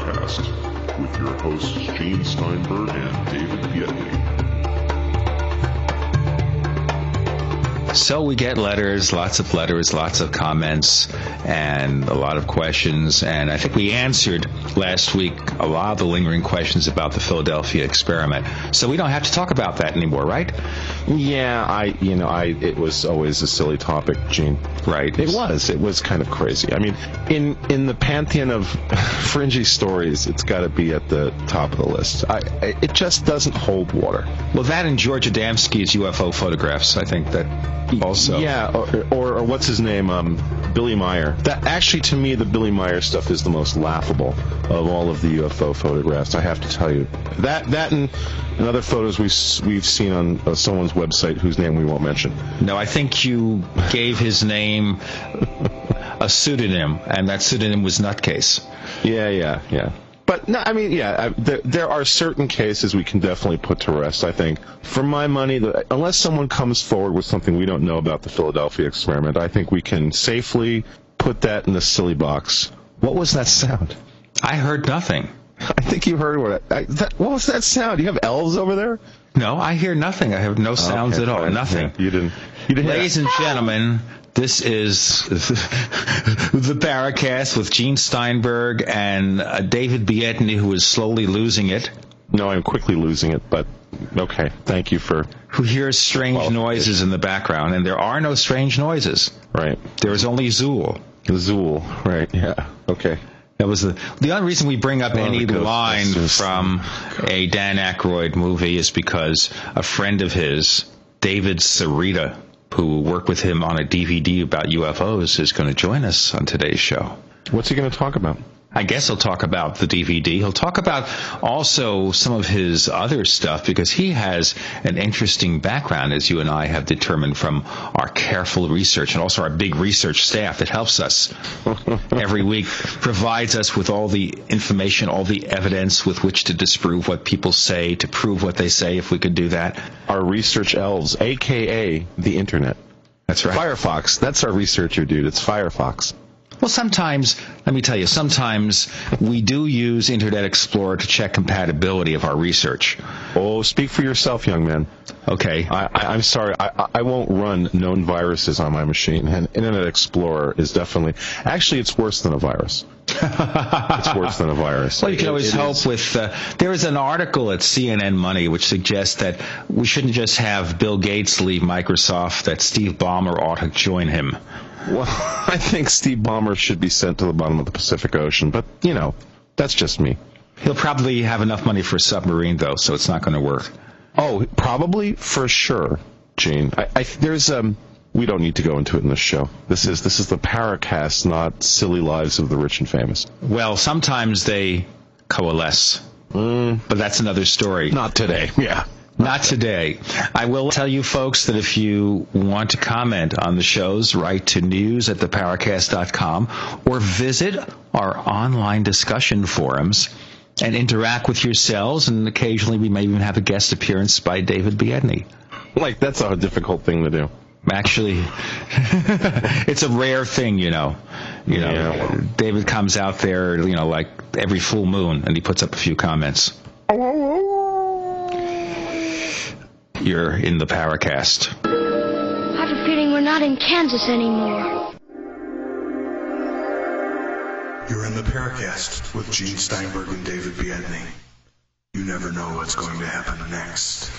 entered the Paracast with your hosts Gene Steinberg and David Biedney. So we get letters, lots of letters, lots of comments, and a lot of questions. And I think we answered last week a lot of the lingering questions about the Philadelphia experiment. So we don't have to talk about that anymore, right? Yeah, I, you know, I, it was always a silly topic, Gene. Right. It was. It was kind of crazy. I mean, in in the pantheon of fringy stories, it's got to be at the top of the list. I, I, it just doesn't hold water. Well, that and George Adamski's UFO photographs, I think that also. Yeah, or, or, or what's his name? Um, Billy Meier. That actually, to me, the Billy Meier stuff is the most laughable of all of the UFO photographs. I have to tell you that that and, and other photos we've we've seen on uh, someone's website whose name we won't mention. No, I think you gave his name a pseudonym, and that pseudonym was Nutcase. Yeah, yeah, yeah. But no, I mean, yeah, I, there, there are certain cases we can definitely put to rest. I think, for my money, the, unless someone comes forward with something we don't know about the Philadelphia experiment, I think we can safely put that in the silly box. What was that sound? I heard nothing. I think you heard what. I, that, what was that sound? You have elves over there? No, I hear nothing. I have no sounds Okay, at all. fine. Nothing. Yeah, you didn't. You didn't. Ladies and gentlemen, this is the Paracast with Gene Steinberg and uh, David Biedney, who is slowly losing it, no, I'm quickly losing it. But okay, thank you for who hears strange Well, noises in the background, and there are no strange noises. right. There is only Zuul. Zuul, right? Yeah. Okay. That was the the only reason we bring up any line from a Dan Aykroyd movie is because a friend of his, David Sereda, who worked with him on a DVD about UFOs, is going to join us on today's show. What's he going to talk about? I guess he'll talk about the DVD. He'll talk about also some of his other stuff because he has an interesting background, as you and I have determined from our careful research and also our big research staff that helps us every week, provides us with all the information, all the evidence with which to disprove what people say, to prove what they say, if we could do that. Our research elves, aka the internet. That's right. Firefox. That's our researcher dude. It's Firefox. Well, sometimes, let me tell you, sometimes we do use Internet Explorer to check compatibility of our research. Oh, speak for yourself, young man. Okay. I, I, I'm sorry. I, I- I won't run known viruses on my machine. And Internet Explorer is definitely. Actually, it's worse than a virus. it's worse than a virus. Well, you can It- always it help is- with. Uh, there is an article at CNN Money which suggests that we shouldn't just have Bill Gates leave Microsoft; that Steve Ballmer ought to join him. Well, I think Steve Ballmer should be sent to the bottom of the Pacific Ocean, but you know, that's just me. He'll probably have enough money for a submarine, though, so it's not going to work. Oh, probably for sure, Gene. I, I there's um. We don't need to go into it in this show. This is this is the Paracast, not silly lives of the rich and famous. Well, sometimes they coalesce, but that's another story. Not today. Yeah. Not today. I will tell you folks that if you want to comment on the shows, write to news at theparacast.com or visit our online discussion forums and interact with yourselves and occasionally we may even have a guest appearance by David Biedney. Like that's a difficult thing to do. Actually, it's a rare thing, you know. You know, Yeah, well. David comes out there, you know, like every full moon, and he puts up a few comments. Oh, You're in the Paracast. I have a feeling we're not in Kansas anymore. You're in the Paracast with Gene Steinberg and David Biedney. You never know what's going to happen next.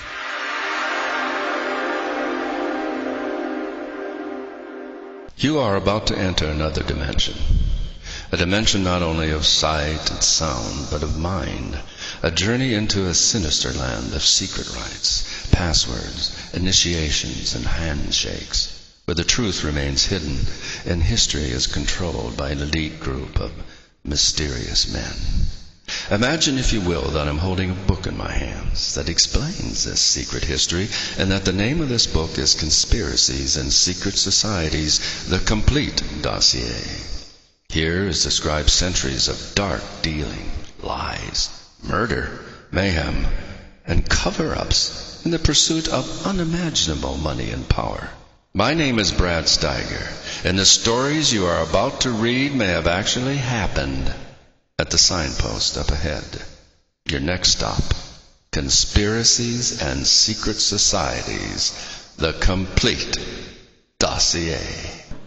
You are about to enter another dimension. A dimension not only of sight and sound, but of mind. A journey into a sinister land of secret rites, passwords, initiations, and handshakes, where the truth remains hidden and history is controlled by an elite group of mysterious men. Imagine, if you will, that I'm holding a book in my hands that explains this secret history, and that the name of this book is Conspiracies and Secret Societies, the Complete Dossier. Here is described centuries of dark dealing, lies, murder, mayhem, and cover-ups in the pursuit of unimaginable money and power. My name is Brad Steiger, and the stories you are about to read may have actually happened. at the signpost up ahead. Your next stop, Conspiracies and Secret Societies, the complete dossier.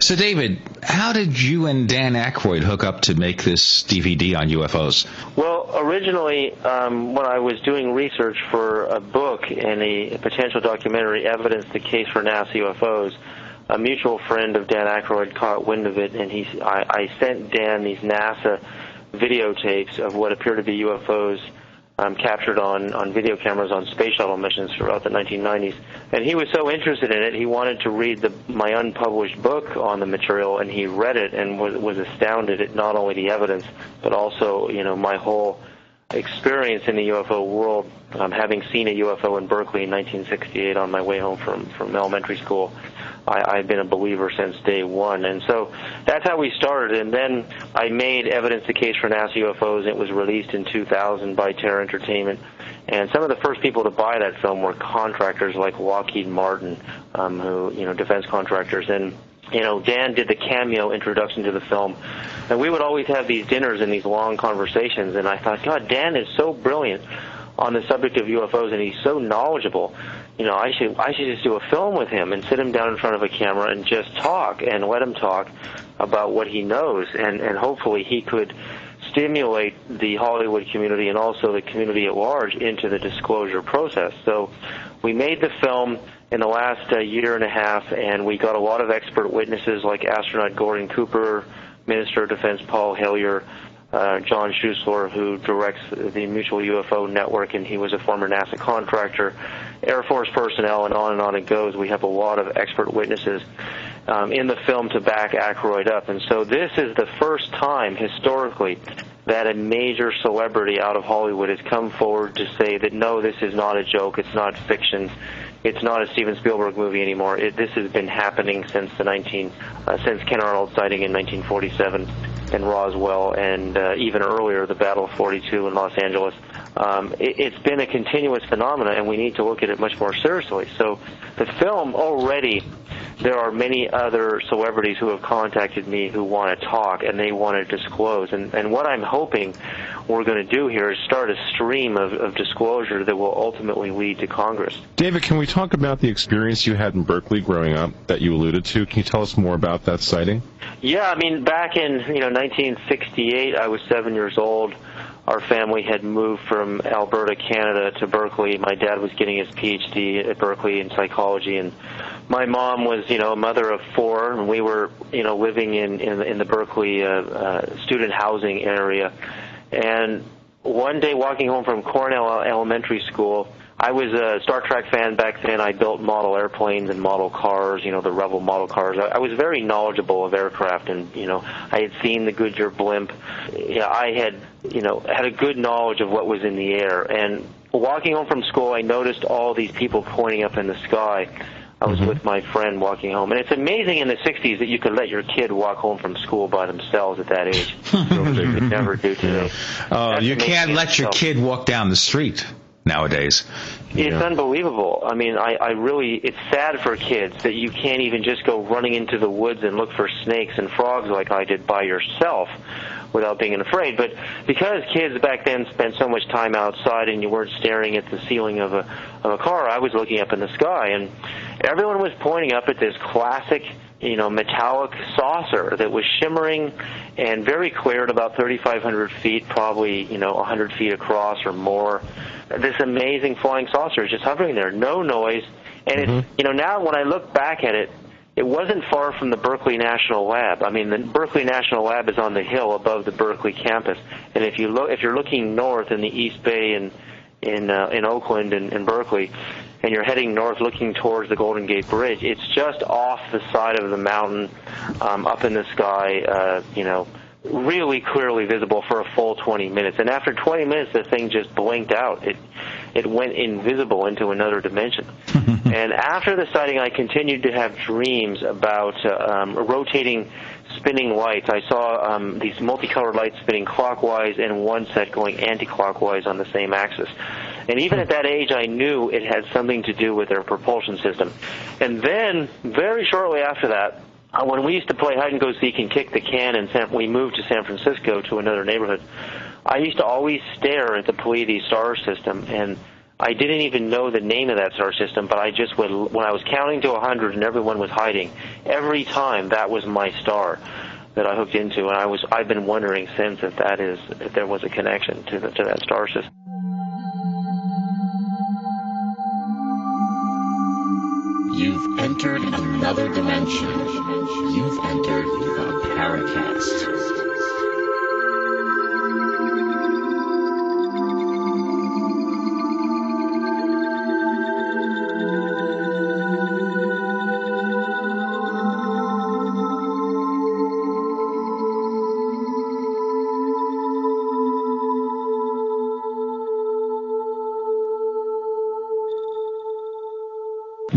So, David, how did you and Dan Aykroyd hook up to make this DVD on UFOs? Well, originally, um, when I was doing research for a book and a potential documentary, Evidence the Case for NASA UFOs, a mutual friend of Dan Aykroyd caught wind of it, and he, I, I sent Dan these NASA videotapes of what appear to be UFOs um, captured on, on video cameras on space shuttle missions throughout the 1990s. And he was so interested in it, he wanted to read the, my unpublished book on the material, and he read it and was, was astounded at not only the evidence, but also, you know, my whole experience in the UFO world, um, having seen a UFO in Berkeley in 1968 on my way home from, from elementary school. I, I've been a believer since day one. And so that's how we started. And then I made Evidence the Case for NASA UFOs. It was released in 2000 by Terror Entertainment. And some of the first people to buy that film were contractors like Lockheed Martin, um, who, you know, defense contractors. And you know, Dan did the cameo introduction to the film, and we would always have these dinners and these long conversations. And I thought, God, Dan is so brilliant on the subject of UFOs, and he's so knowledgeable you know, I should I should just do a film with him and sit him down in front of a camera and just talk and let him talk about what he knows and and hopefully he could stimulate the Hollywood community and also the community at large into the disclosure process. So we made the film in the last uh, year and a half and we got a lot of expert witnesses like astronaut Gordon Cooper, Minister of Defense Paul Hellyer, uh, John Schuessler, who directs the Mutual UFO Network, and he was a former NASA contractor, Air Force personnel, and on and on it goes. We have a lot of expert witnesses um, in the film to back Aykroyd up. And so this is the first time historically that a major celebrity out of Hollywood has come forward to say that no, this is not a joke, it's not fiction, it's not a Steven Spielberg movie anymore. It, this has been happening since the 19 uh, since Ken Arnold sighting in 1947 in Roswell, and uh, even earlier the Battle of 42 in Los Angeles. Um, it, it's been a continuous phenomenon, and we need to look at it much more seriously. So, the film already there are many other celebrities who have contacted me who want to talk and they want to disclose. And, and what I'm hoping we're going to do here is start a stream of, of disclosure that will ultimately lead to Congress. David, can we talk about the experience you had in Berkeley growing up that you alluded to? Can you tell us more about that sighting? Yeah, I mean, back in you know 1968, I was seven years old our family had moved from Alberta, Canada to Berkeley. My dad was getting his PhD at Berkeley in psychology and my mom was, you know, a mother of four, and we were, you know, living in in, in the Berkeley uh, uh, student housing area. And one day, walking home from Cornell Elementary School, I was a Star Trek fan back then. I built model airplanes and model cars, you know, the Revell model cars. I, I was very knowledgeable of aircraft, and you know, I had seen the Goodyear blimp. Yeah, I had, you know, had a good knowledge of what was in the air. And walking home from school, I noticed all these people pointing up in the sky I was mm-hmm. with my friend walking home, and it's amazing in the '60s that you could let your kid walk home from school by themselves at that age. you never do today. Oh, you can't let your kid walk down the street nowadays. It's yeah. unbelievable. I mean, I, I really, it's sad for kids that you can't even just go running into the woods and look for snakes and frogs like I did by yourself without being afraid. But because kids back then spent so much time outside and you weren't staring at the ceiling of a of a car, I was looking up in the sky and everyone was pointing up at this classic, you know, metallic saucer that was shimmering and very clear at about 3,500 feet, probably you know 100 feet across or more. This amazing flying saucer is just hovering there, no noise. And mm-hmm. it's you know now when I look back at it, it wasn't far from the Berkeley National Lab. I mean, the Berkeley National Lab is on the hill above the Berkeley campus, and if you look, if you're looking north in the East Bay and in uh, in Oakland and, and Berkeley, and you're heading north looking towards the Golden Gate Bridge, it's just off the side of the mountain, um, up in the sky. Uh, you know, really clearly visible for a full 20 minutes. And after 20 minutes, the thing just blinked out. It it went invisible into another dimension. and after the sighting, I continued to have dreams about uh, um, rotating spinning lights. I saw um, these multicolored lights spinning clockwise and one set going anti-clockwise on the same axis. And even at that age, I knew it had something to do with their propulsion system. And then, very shortly after that, uh, when we used to play hide and go seek and kick the can, and we moved to San Francisco to another neighborhood. I used to always stare at the Pleiades star system, and I didn't even know the name of that star system, but I just would when I was counting to a 100 and everyone was hiding, every time that was my star that I hooked into, and I was I've been wondering since if that is if there was a connection to the, to that star system. You've entered another dimension. You've entered the Paracast.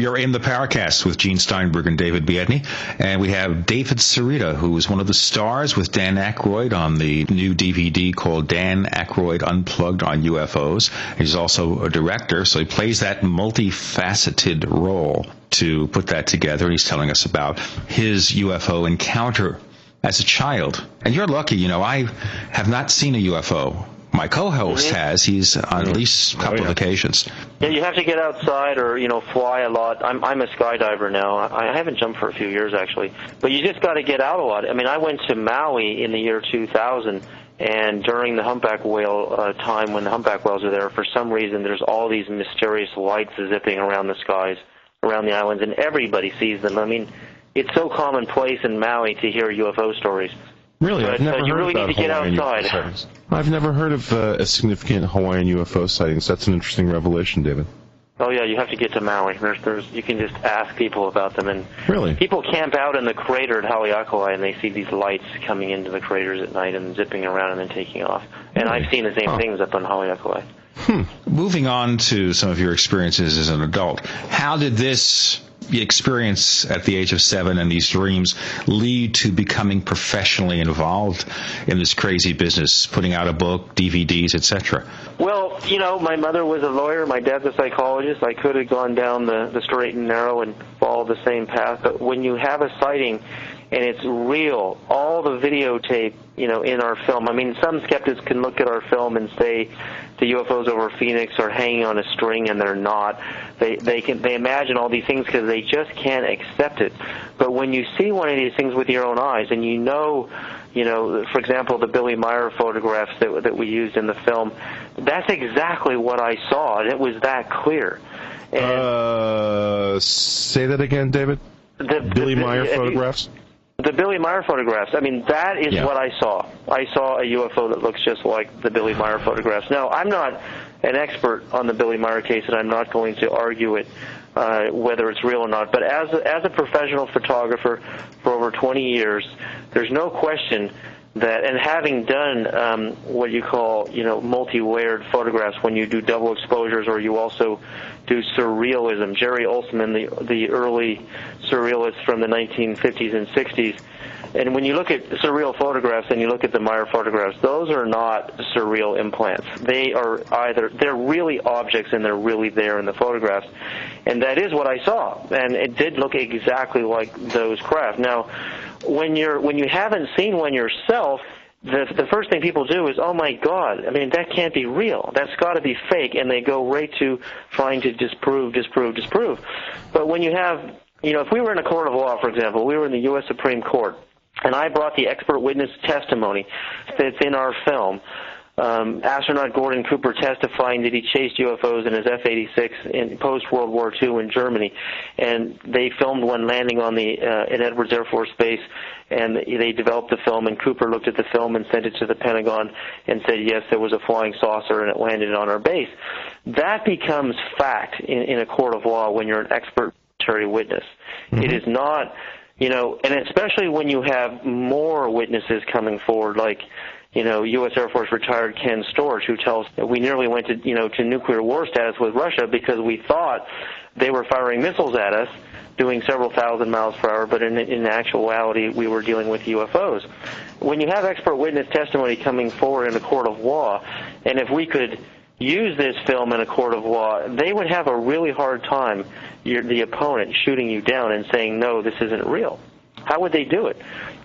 You're in the Paracast with Gene Steinberg and David Biedney, and we have David Sereda, who is one of the stars with Dan Aykroyd on the new DVD called Dan Aykroyd Unplugged on UFOs. He's also a director, so he plays that multifaceted role to put that together. He's telling us about his UFO encounter as a child. And you're lucky, you know, I have not seen a UFO my co-host mm-hmm. has. He's on at least a couple oh, yeah. of occasions. Yeah, you have to get outside or you know fly a lot. I'm I'm a skydiver now. I, I haven't jumped for a few years actually, but you just got to get out a lot. I mean, I went to Maui in the year 2000. And during the humpback whale uh, time, when the humpback whales are there, for some reason, there's all these mysterious lights zipping around the skies, around the islands, and everybody sees them. I mean, it's so commonplace in Maui to hear UFO stories. Really, but, I've never uh, you heard really about need to get Hawaiian outside. I've never heard of uh, a significant Hawaiian UFO sightings. That's an interesting revelation, David. Oh yeah, you have to get to Maui. There's, there's, you can just ask people about them, and really, people camp out in the crater at Haleakala, and they see these lights coming into the craters at night and zipping around and then taking off. And really? I've seen the same huh. things up on Haleakala. Hmm. Moving on to some of your experiences as an adult, how did this experience at the age of seven and these dreams lead to becoming professionally involved in this crazy business, putting out a book, DVDs, etc.? Well, you know, my mother was a lawyer, my dad's a psychologist. I could have gone down the, the straight and narrow and followed the same path, but when you have a sighting and it's real, all the videotape, you know, in our film. I mean, some skeptics can look at our film and say the UFOs over Phoenix are hanging on a string, and they're not. They they can they imagine all these things because they just can't accept it. But when you see one of these things with your own eyes, and you know, you know, for example, the Billy Meier photographs that that we used in the film, that's exactly what I saw, and it was that clear. And uh, say that again, David. The, Billy the, Meier photographs. You, the Billy Meier photographs. I mean, that is yeah. what I saw. I saw a UFO that looks just like the Billy Meier photographs. Now, I'm not an expert on the Billy Meier case, and I'm not going to argue it uh, whether it's real or not. But as a, as a professional photographer for over 20 years, there's no question that, and having done um, what you call, you know, multi-layered photographs, when you do double exposures or you also do surrealism. Jerry Uelsmann, the the early surrealists from the 1950s and 60s. And when you look at surreal photographs and you look at the Meier photographs, those are not surreal implants. They are either they're really objects and they're really there in the photographs. And that is what I saw. And it did look exactly like those craft. Now, when you're when you haven't seen one yourself, the the first thing people do is, oh my God, I mean that can't be real. That's got to be fake, and they go right to trying to disprove, disprove, disprove. But when you have, you know, if we were in a court of law, for example, we were in the U.S. Supreme Court, and I brought the expert witness testimony that's in our film. Um, astronaut Gordon Cooper testifying that he chased UFOs in his F-86 in post World War II in Germany, and they filmed one landing on the uh, in Edwards Air Force Base and they developed the film and Cooper looked at the film and sent it to the Pentagon and said yes there was a flying saucer and it landed on our base. That becomes fact in, in a court of law when you're an expert military witness. Mm-hmm. it is not you know and especially when you have more witnesses coming forward like you know, U.S. Air Force retired Ken Storch, who tells we nearly went to, you know, to nuclear war status with Russia because we thought they were firing missiles at us, doing several thousand miles per hour, but in, in actuality, we were dealing with UFOs. When you have expert witness testimony coming forward in a court of law, and if we could use this film in a court of law, they would have a really hard time, your, the opponent, shooting you down and saying, no, this isn't real. How would they do it?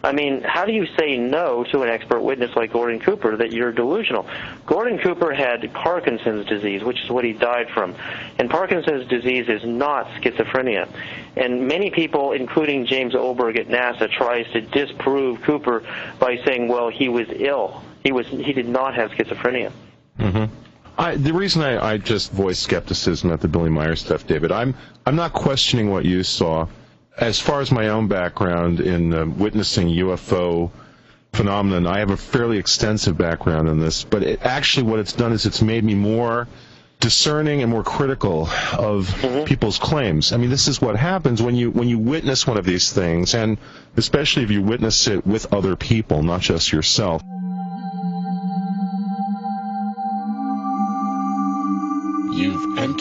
I mean, how do you say no to an expert witness like Gordon Cooper that you're delusional? Gordon Cooper had Parkinson's disease, which is what he died from. And Parkinson's disease is not schizophrenia. And many people, including James Oberg at NASA, tries to disprove Cooper by saying, well, he was ill. He was he did not have schizophrenia. Mm-hmm. I, the reason I, I just voiced skepticism at the Billy Meier stuff, David, I'm I'm not questioning what you saw as far as my own background in uh, witnessing UFO phenomenon, I have a fairly extensive background in this, but it, actually what it's done is it's made me more discerning and more critical of mm-hmm. people's claims. I mean, this is what happens when you when you witness one of these things, and especially if you witness it with other people, not just yourself. You've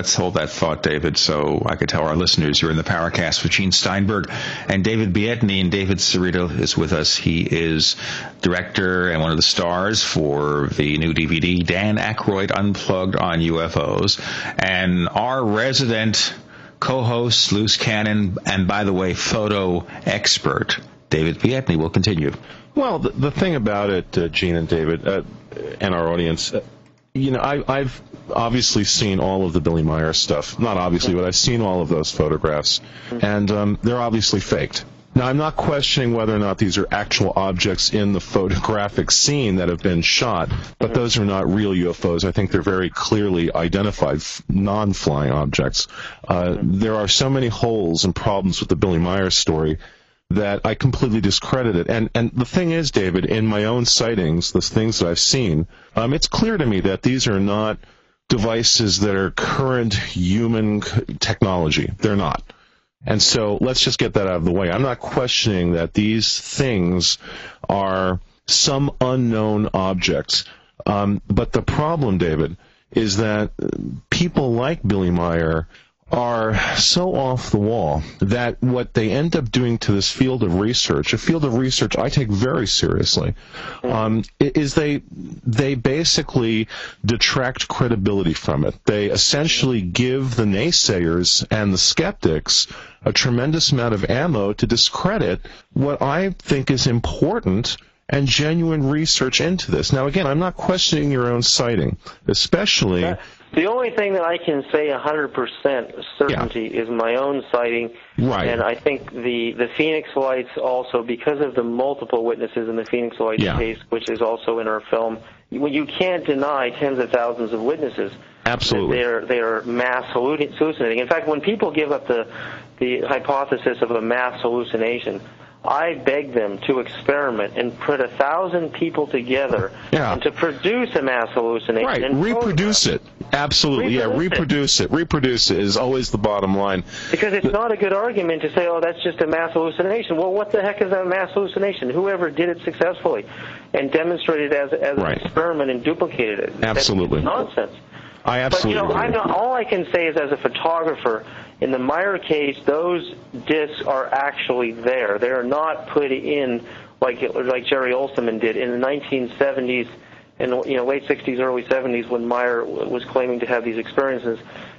Let's hold that thought, David, so I could tell our listeners you're in the Paracast with Gene Steinberg and David Biedney. And David Sereda is with us. He is director and one of the stars for the new DVD, Dan Aykroyd Unplugged on UFOs. And our resident co-host, loose cannon, and by the way, photo expert, David Biedney will continue. Well, the, the thing about it, uh, Gene and David, uh, and our audience, uh, you know, I, I've obviously seen all of the Billy Meier stuff. Not obviously, but I've seen all of those photographs, and um, they're obviously faked. Now, I'm not questioning whether or not these are actual objects in the photographic scene that have been shot, but those are not real UFOs. I think they're very clearly identified non-flying objects. Uh, there are so many holes and problems with the Billy Meier story that I completely discredit it. And and the thing is, David, in my own sightings, the things that I've seen, um, it's clear to me that these are not devices that are current human technology. They're not. And so let's just get that out of the way. I'm not questioning that these things are some unknown objects. Um, but the problem, David, is that people like Billy Meier are so off the wall that what they end up doing to this field of research, a field of research I take very seriously, um, is they they basically detract credibility from it. They essentially give the naysayers and the skeptics a tremendous amount of ammo to discredit what I think is important and genuine research into this. Now, again, I'm not questioning your own sighting, especially. The only thing that I can say 100% certainty yeah. is my own sighting. Right. And I think the, the Phoenix Lights also, because of the multiple witnesses in the Phoenix Lights yeah. case, which is also in our film, you can't deny tens of thousands of witnesses. Absolutely. They're, they're mass hallucinating. In fact, when people give up the, the hypothesis of a mass hallucination, I beg them to experiment and put a thousand people together yeah. and to produce a mass hallucination. Right, and reproduce it. Absolutely, reproduce yeah, reproduce it. it. Reproduce it is always the bottom line. Because it's not a good argument to say, oh, that's just a mass hallucination. Well, what the heck is a mass hallucination? Whoever did it successfully and demonstrated it as, as right. an experiment and duplicated it. Absolutely. That's nonsense. I absolutely. But you know, I'm not, all I can say is, as a photographer, in the Meier case, those discs are actually there. They are not put in like like Jerry Uelsmann did in the 1970s and you know late 60s, early 70s when Meier was claiming to have these experiences.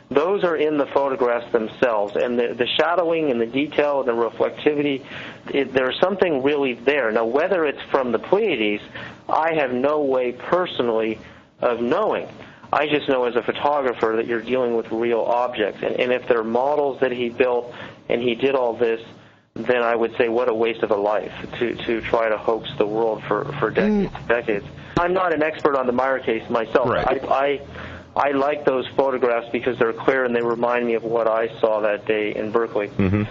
Those are in the photographs themselves, and the, the shadowing and the detail and the reflectivity, it, there's something really there. Now, whether it's from the Pleiades, I have no way personally of knowing. I just know as a photographer that you're dealing with real objects. And, and if they're models that he built and he did all this, then I would say what a waste of a life to, to try to hoax the world for, for decades. Mm. decades. I'm not an expert on the Meier case myself. Right. I, I I like those photographs because they're clear and they remind me of what I saw that day in Berkeley. Mm-hmm.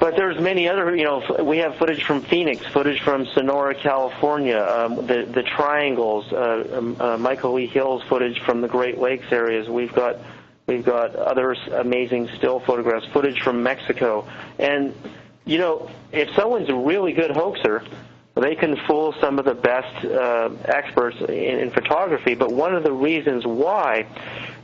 But there's many other, you know, we have footage from Phoenix, footage from Sonora, California, um, the the triangles, uh, um, uh, Michael Lee Hill's footage from the Great Lakes areas. We've got we've got other amazing still photographs, footage from Mexico, and you know, if someone's a really good hoaxer, they can fool some of the best uh, experts in, in photography. But one of the reasons why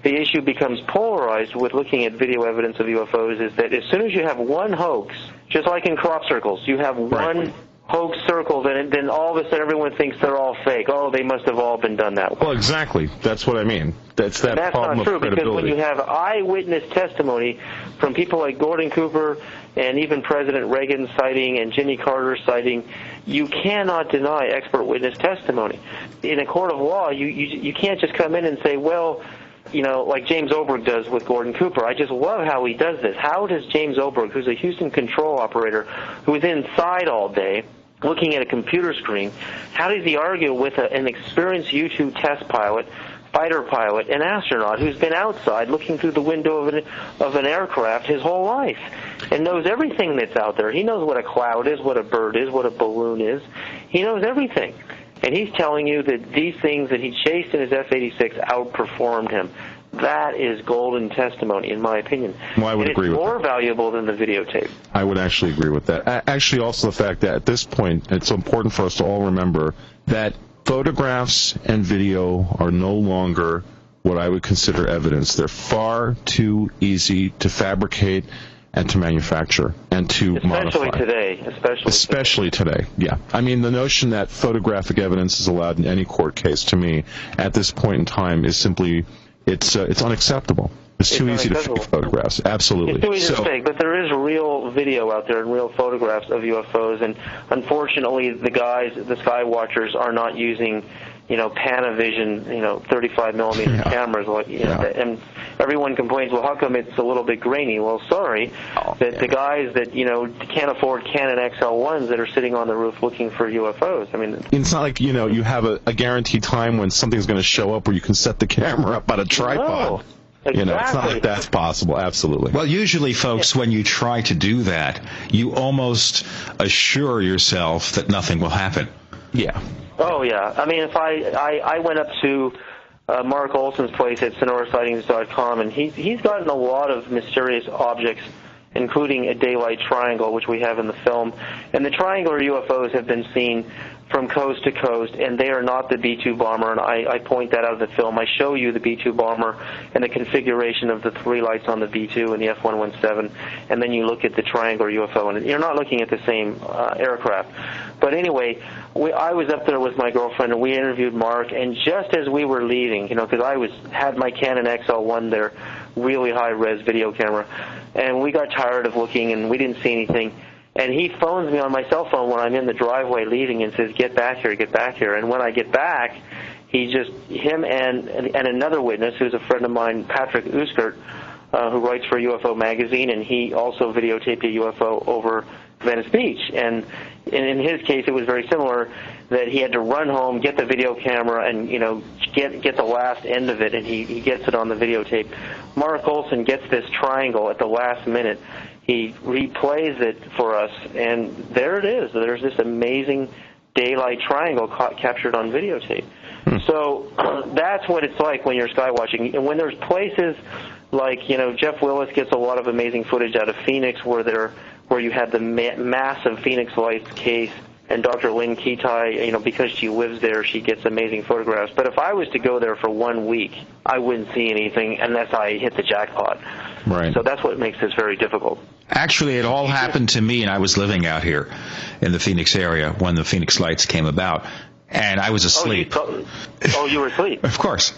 the issue becomes polarized with looking at video evidence of UFOs is that as soon as you have one hoax, just like in crop circles, you have Right. one hoax circle, then then all of a sudden everyone thinks they're all fake. Oh, they must have all been done that way. Well, exactly. That's what I mean. That's that That's problem not true because when you have eyewitness testimony from people like Gordon Cooper and even President Reagan sighting and Jimmy Carter sighting, you cannot deny expert witness testimony. In a court of law, you you, you can't just come in and say, well. You know, like James Oberg does with Gordon Cooper. I just love how he does this. How does James Oberg, who's a Houston control operator, who's inside all day, looking at a computer screen, how does he argue with a, an experienced U-2 test pilot, fighter pilot, an astronaut who's been outside looking through the window of an, of an aircraft his whole life and knows everything that's out there? He knows what a cloud is, what a bird is, what a balloon is. He knows everything. And he's telling you that these things that he chased in his F-86 outperformed him. That is golden testimony, in my opinion. Well, I would agree it's with more valuable than the videotape. I would actually agree with that. Actually, also the fact that at this point, it's important for us to all remember that photographs and video are no longer what I would consider evidence. They're far too easy to fabricate and to manufacture and to Especially modify. today. Especially Especially today, yeah. I mean, the notion that photographic evidence is allowed in any court case, to me, at this point in time, is simply it's uh, it's unacceptable. It's, It's too easy to fake photographs. Absolutely. It's too easy So- to fake, but there is real video out there and real photographs of UFOs, and unfortunately, the guys, the sky watchers, are not using, you know, Panavision, you know, 35 millimeter Yeah. cameras. Like, you know, Yeah. and everyone complains, well, how come it's a little bit grainy? Well, sorry, Oh, that the guys that you know can't afford Canon XL1s that are sitting on the roof looking for UFOs. I mean, it's not like you know you have a, a guaranteed time when something's going to show up where you can set the camera up on a tripod. no, You know, it's not like that's possible. Absolutely. Well, usually, folks, when you try to do that, you almost assure yourself that nothing will happen. yeah. Oh yeah, I mean, if I I, I went up to uh, Mark Olson's place at SonoraSightings.com, and he's he's gotten a lot of mysterious objects, including a daylight triangle, which we have in the film, and the triangular UFOs have been seen from coast to coast, and they are not the B-2 bomber, and I, I point that out of the film. I show you the B-2 bomber and the configuration of the three lights on the B-2 and the F-117, and then you look at the triangular UFO, and you're not looking at the same uh, aircraft. But anyway, we, I was up there with my girlfriend, and we interviewed Mark, and just as we were leaving, you know, because I was had my Canon XL1 there, really high res video camera, and we got tired of looking, and we didn't see anything. And he phones me on my cell phone when I'm in the driveway leaving and says, "Get back here, get back here." And when I get back, he just him and and another witness who's a friend of mine, Patrick Uskert, uh, who writes for UFO magazine, and he also videotaped a UFO over Venice Beach. And in, in his case, it was very similar that he had to run home, get the video camera, and you know get get the last end of it, and he he gets it on the videotape. Mark Olson gets this triangle at the last minute. He replays it for us, and there it is. There's this amazing daylight triangle caught, captured on videotape. Hmm. So that's what it's like when you're sky watching. And when there's places like you know Jeff Willes gets a lot of amazing footage out of Phoenix where there where you had the ma- massive Phoenix Lights case. And Dr. Lynn Kitei, you know, because she lives there, she gets amazing photographs. But if I was to go there for one week, I wouldn't see anything unless I hit the jackpot. Right. So that's what makes this very difficult. Actually, it all happened to me, and I was living out here in the Phoenix area when the Phoenix Lights came about, and I was asleep. Oh, you, oh, you were asleep. Of course.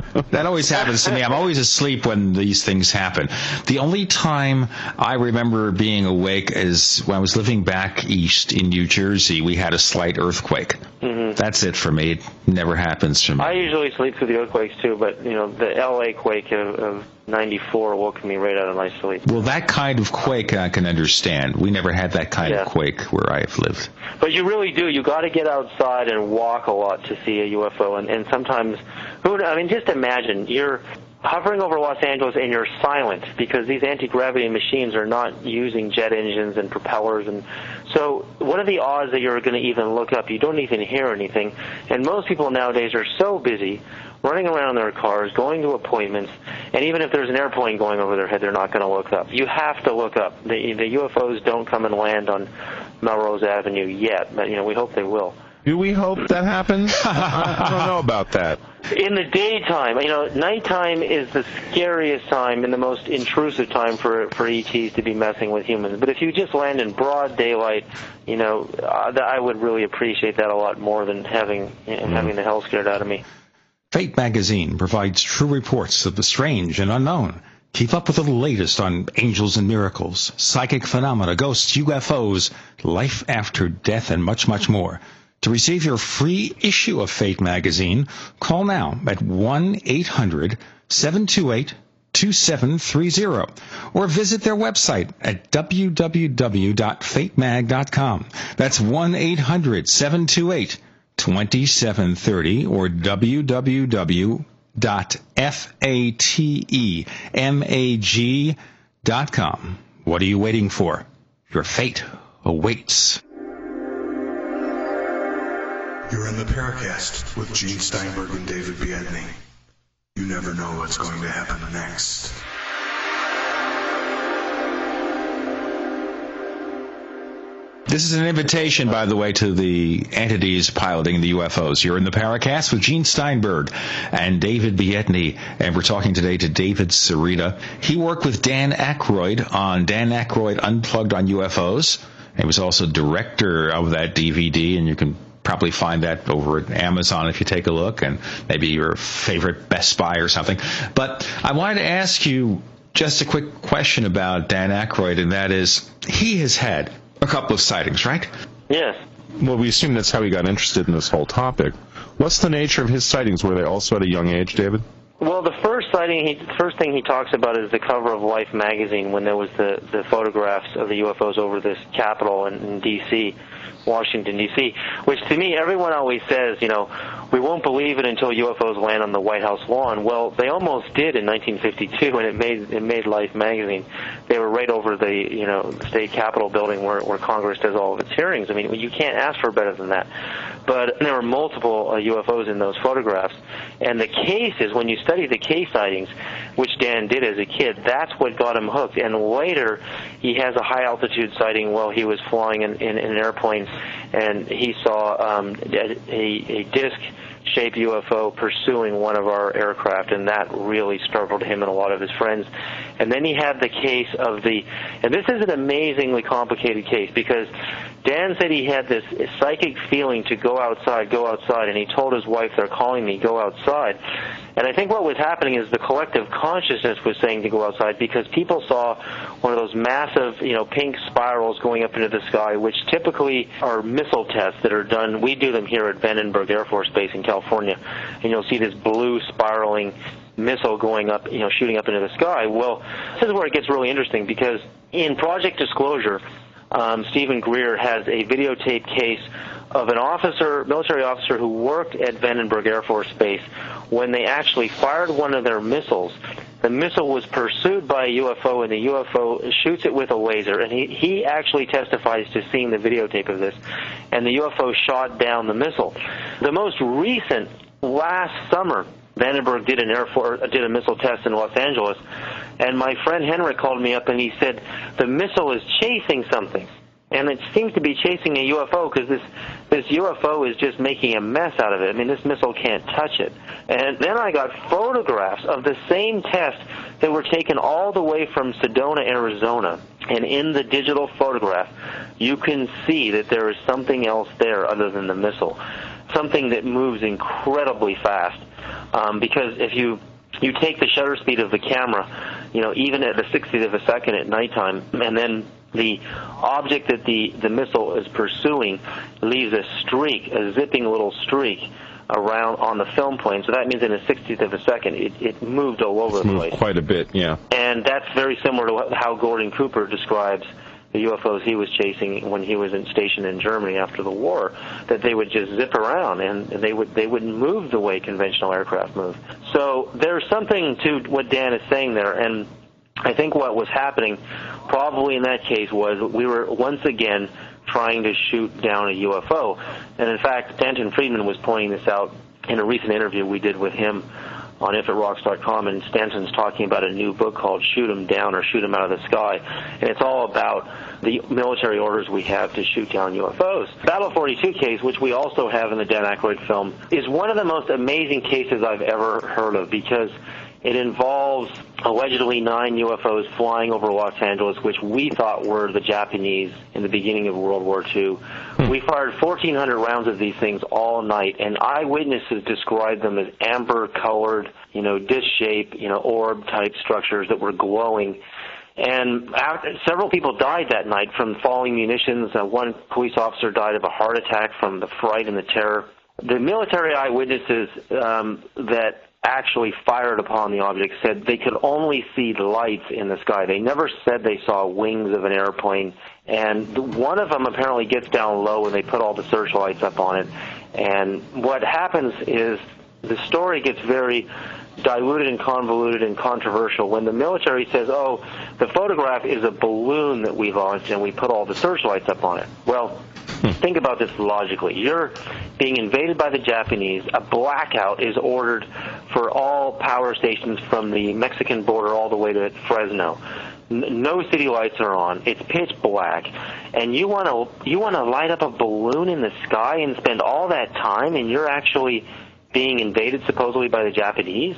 that always happens to me. I'm always asleep when these things happen. The only time I remember being awake is when I was living back east in New Jersey. We had a slight earthquake. Mm-hmm. That's it for me. Never happens to me. I usually sleep through the earthquakes too, but you know the L.A. quake of, of '94 woke me right out of my sleep. well, that kind of quake I can understand. We never had that kind Yeah. of quake where I have lived. But you really do. You got to get outside and walk a lot to see a UFO, and, and sometimes, who? I mean, just imagine you're hovering over Los Angeles and you're silent because these anti-gravity machines are not using jet engines and propellers. And so what are the odds that you're going to even look up? You don't even hear anything. And most people nowadays are so busy running around their cars going to appointments and even if there's an airplane going over their head they're not going to look up. You have to look up. The the UFOs don't come and land on Melrose Avenue yet, but you know we hope they will. Do we hope that happens? I, I don't know about that. In the daytime, you know, nighttime is the scariest time and the most intrusive time for for ETs to be messing with humans. But if you just land in broad daylight, you know, uh, I would really appreciate that a lot more than having you know, mm. having the hell scared out of me. Fate magazine provides true reports of the strange and unknown. Keep up with the latest on angels and miracles, psychic phenomena, ghosts, UFOs, life after death, and much, much more. To receive your free issue of Fate magazine, call now at 1-800-728-2730 or visit their website at www.fatemag.com. That's 1-800-728-2730 or www.fatemag.com. What are you waiting for? Your fate awaits. You're in the Paracast with Gene Steinberg and David Biedney. You never know what's going to happen next. This is an invitation, by the way, to the entities piloting the UFOs. You're in the Paracast with Gene Steinberg and David Biedney, and we're talking today to David Sereda. He worked with Dan Aykroyd on Dan Aykroyd Unplugged on UFOs. He was also director of that DVD, and you can probably find that over at Amazon if you take a look, and maybe your favorite Best Buy or something. But I wanted to ask you just a quick question about Dan Aykroyd, and that is he has had a couple of sightings, right? Yes. Well, we assume that's how he got interested in this whole topic. What's the nature of his sightings? Were they also at a young age, David? Well, the first sighting, he, the first thing he talks about is the cover of Life magazine when there was the the photographs of the UFOs over this Capitol in, in D.C. Washington D.C., which to me everyone always says, you know, we won't believe it until UFOs land on the White House lawn. Well, they almost did in 1952, and it made it made Life magazine. They were right over the you know state capitol building where where Congress does all of its hearings. I mean, you can't ask for better than that. But there were multiple uh, UFOs in those photographs, and the cases when you study the case sightings, which Dan did as a kid, that's what got him hooked. And later, he has a high altitude sighting while he was flying in, in, in an airplane, and he saw um, a, a disc shaped UFO pursuing one of our aircraft, and that really startled him and a lot of his friends. And then he had the case of the, and this is an amazingly complicated case because Dan said he had this psychic feeling to go outside, go outside, and he told his wife, "They're calling me, go outside." And I think what was happening is the collective consciousness was saying to go outside because people saw one of those massive, you know, pink spirals going up into the sky, which typically are missile tests that are done. We do them here at Vandenberg Air Force Base in California, and you'll see this blue spiraling missile going up, you know, shooting up into the sky. Well, this is where it gets really interesting because in Project Disclosure, um, Steven Greer has a videotape case of an officer, military officer who worked at Vandenberg Air Force Base when they actually fired one of their missiles. The missile was pursued by a UFO, and the UFO shoots it with a laser. And he, he actually testifies to seeing the videotape of this. And the UFO shot down the missile. The most recent, last summer, Vandenberg did an Air Force did a missile test in Los Angeles, and my friend Henrik called me up and he said the missile is chasing something, and it seems to be chasing a UFO because this this UFO is just making a mess out of it. I mean, this missile can't touch it. And then I got photographs of the same test that were taken all the way from Sedona, Arizona, and in the digital photograph, you can see that there is something else there other than the missile, something that moves incredibly fast um, because if you you take the shutter speed of the camera, you know, even at the 60th of a second at nighttime, and then the object that the, the missile is pursuing leaves a streak, a zipping little streak around on the film plane. So that means in a 60th of a second, it, it moved all over it's the place. Quite a bit, yeah. And that's very similar to how Gordon Cooper describes the UFOs he was chasing when he was in, stationed in Germany after the war, that they would just zip around and they would they wouldn't move the way conventional aircraft move. So there's something to what Dan is saying there, and I think what was happening probably in that case was we were once again trying to shoot down a UFO. And in fact, Stanton Friedman was pointing this out in a recent interview we did with him on IfItRocks.com, and Stanton's talking about a new book called Shoot 'em Down or Shoot 'em Out of the Sky, and it's all about the military orders we have to shoot down UFOs. Battle 42 case, which we also have in the Dan Aykroyd film, is one of the most amazing cases I've ever heard of because it involves allegedly nine UFOs flying over Los Angeles, which we thought were the Japanese in the beginning of World War II. Hmm. We fired 1,400 rounds of these things all night, and eyewitnesses described them as amber-colored, you know, disc-shaped, you know, orb-type structures that were glowing. And after, several people died that night from falling munitions. Uh, one police officer died of a heart attack from the fright and the terror. The military eyewitnesses um, that actually fired upon the object said they could only see lights in the sky. They never said they saw wings of an airplane. And one of them apparently gets down low and they put all the searchlights up on it. And what happens is the story gets very diluted and convoluted and controversial when the military says, oh, the photograph is a balloon that we launched and we put all the searchlights up on it. Well. Think about this logically. You're being invaded by the Japanese. A blackout is ordered for all power stations from the Mexican border all the way to Fresno. No city lights are on. It's pitch black, and you want to you want to light up a balloon in the sky and spend all that time, and you're actually being invaded supposedly by the Japanese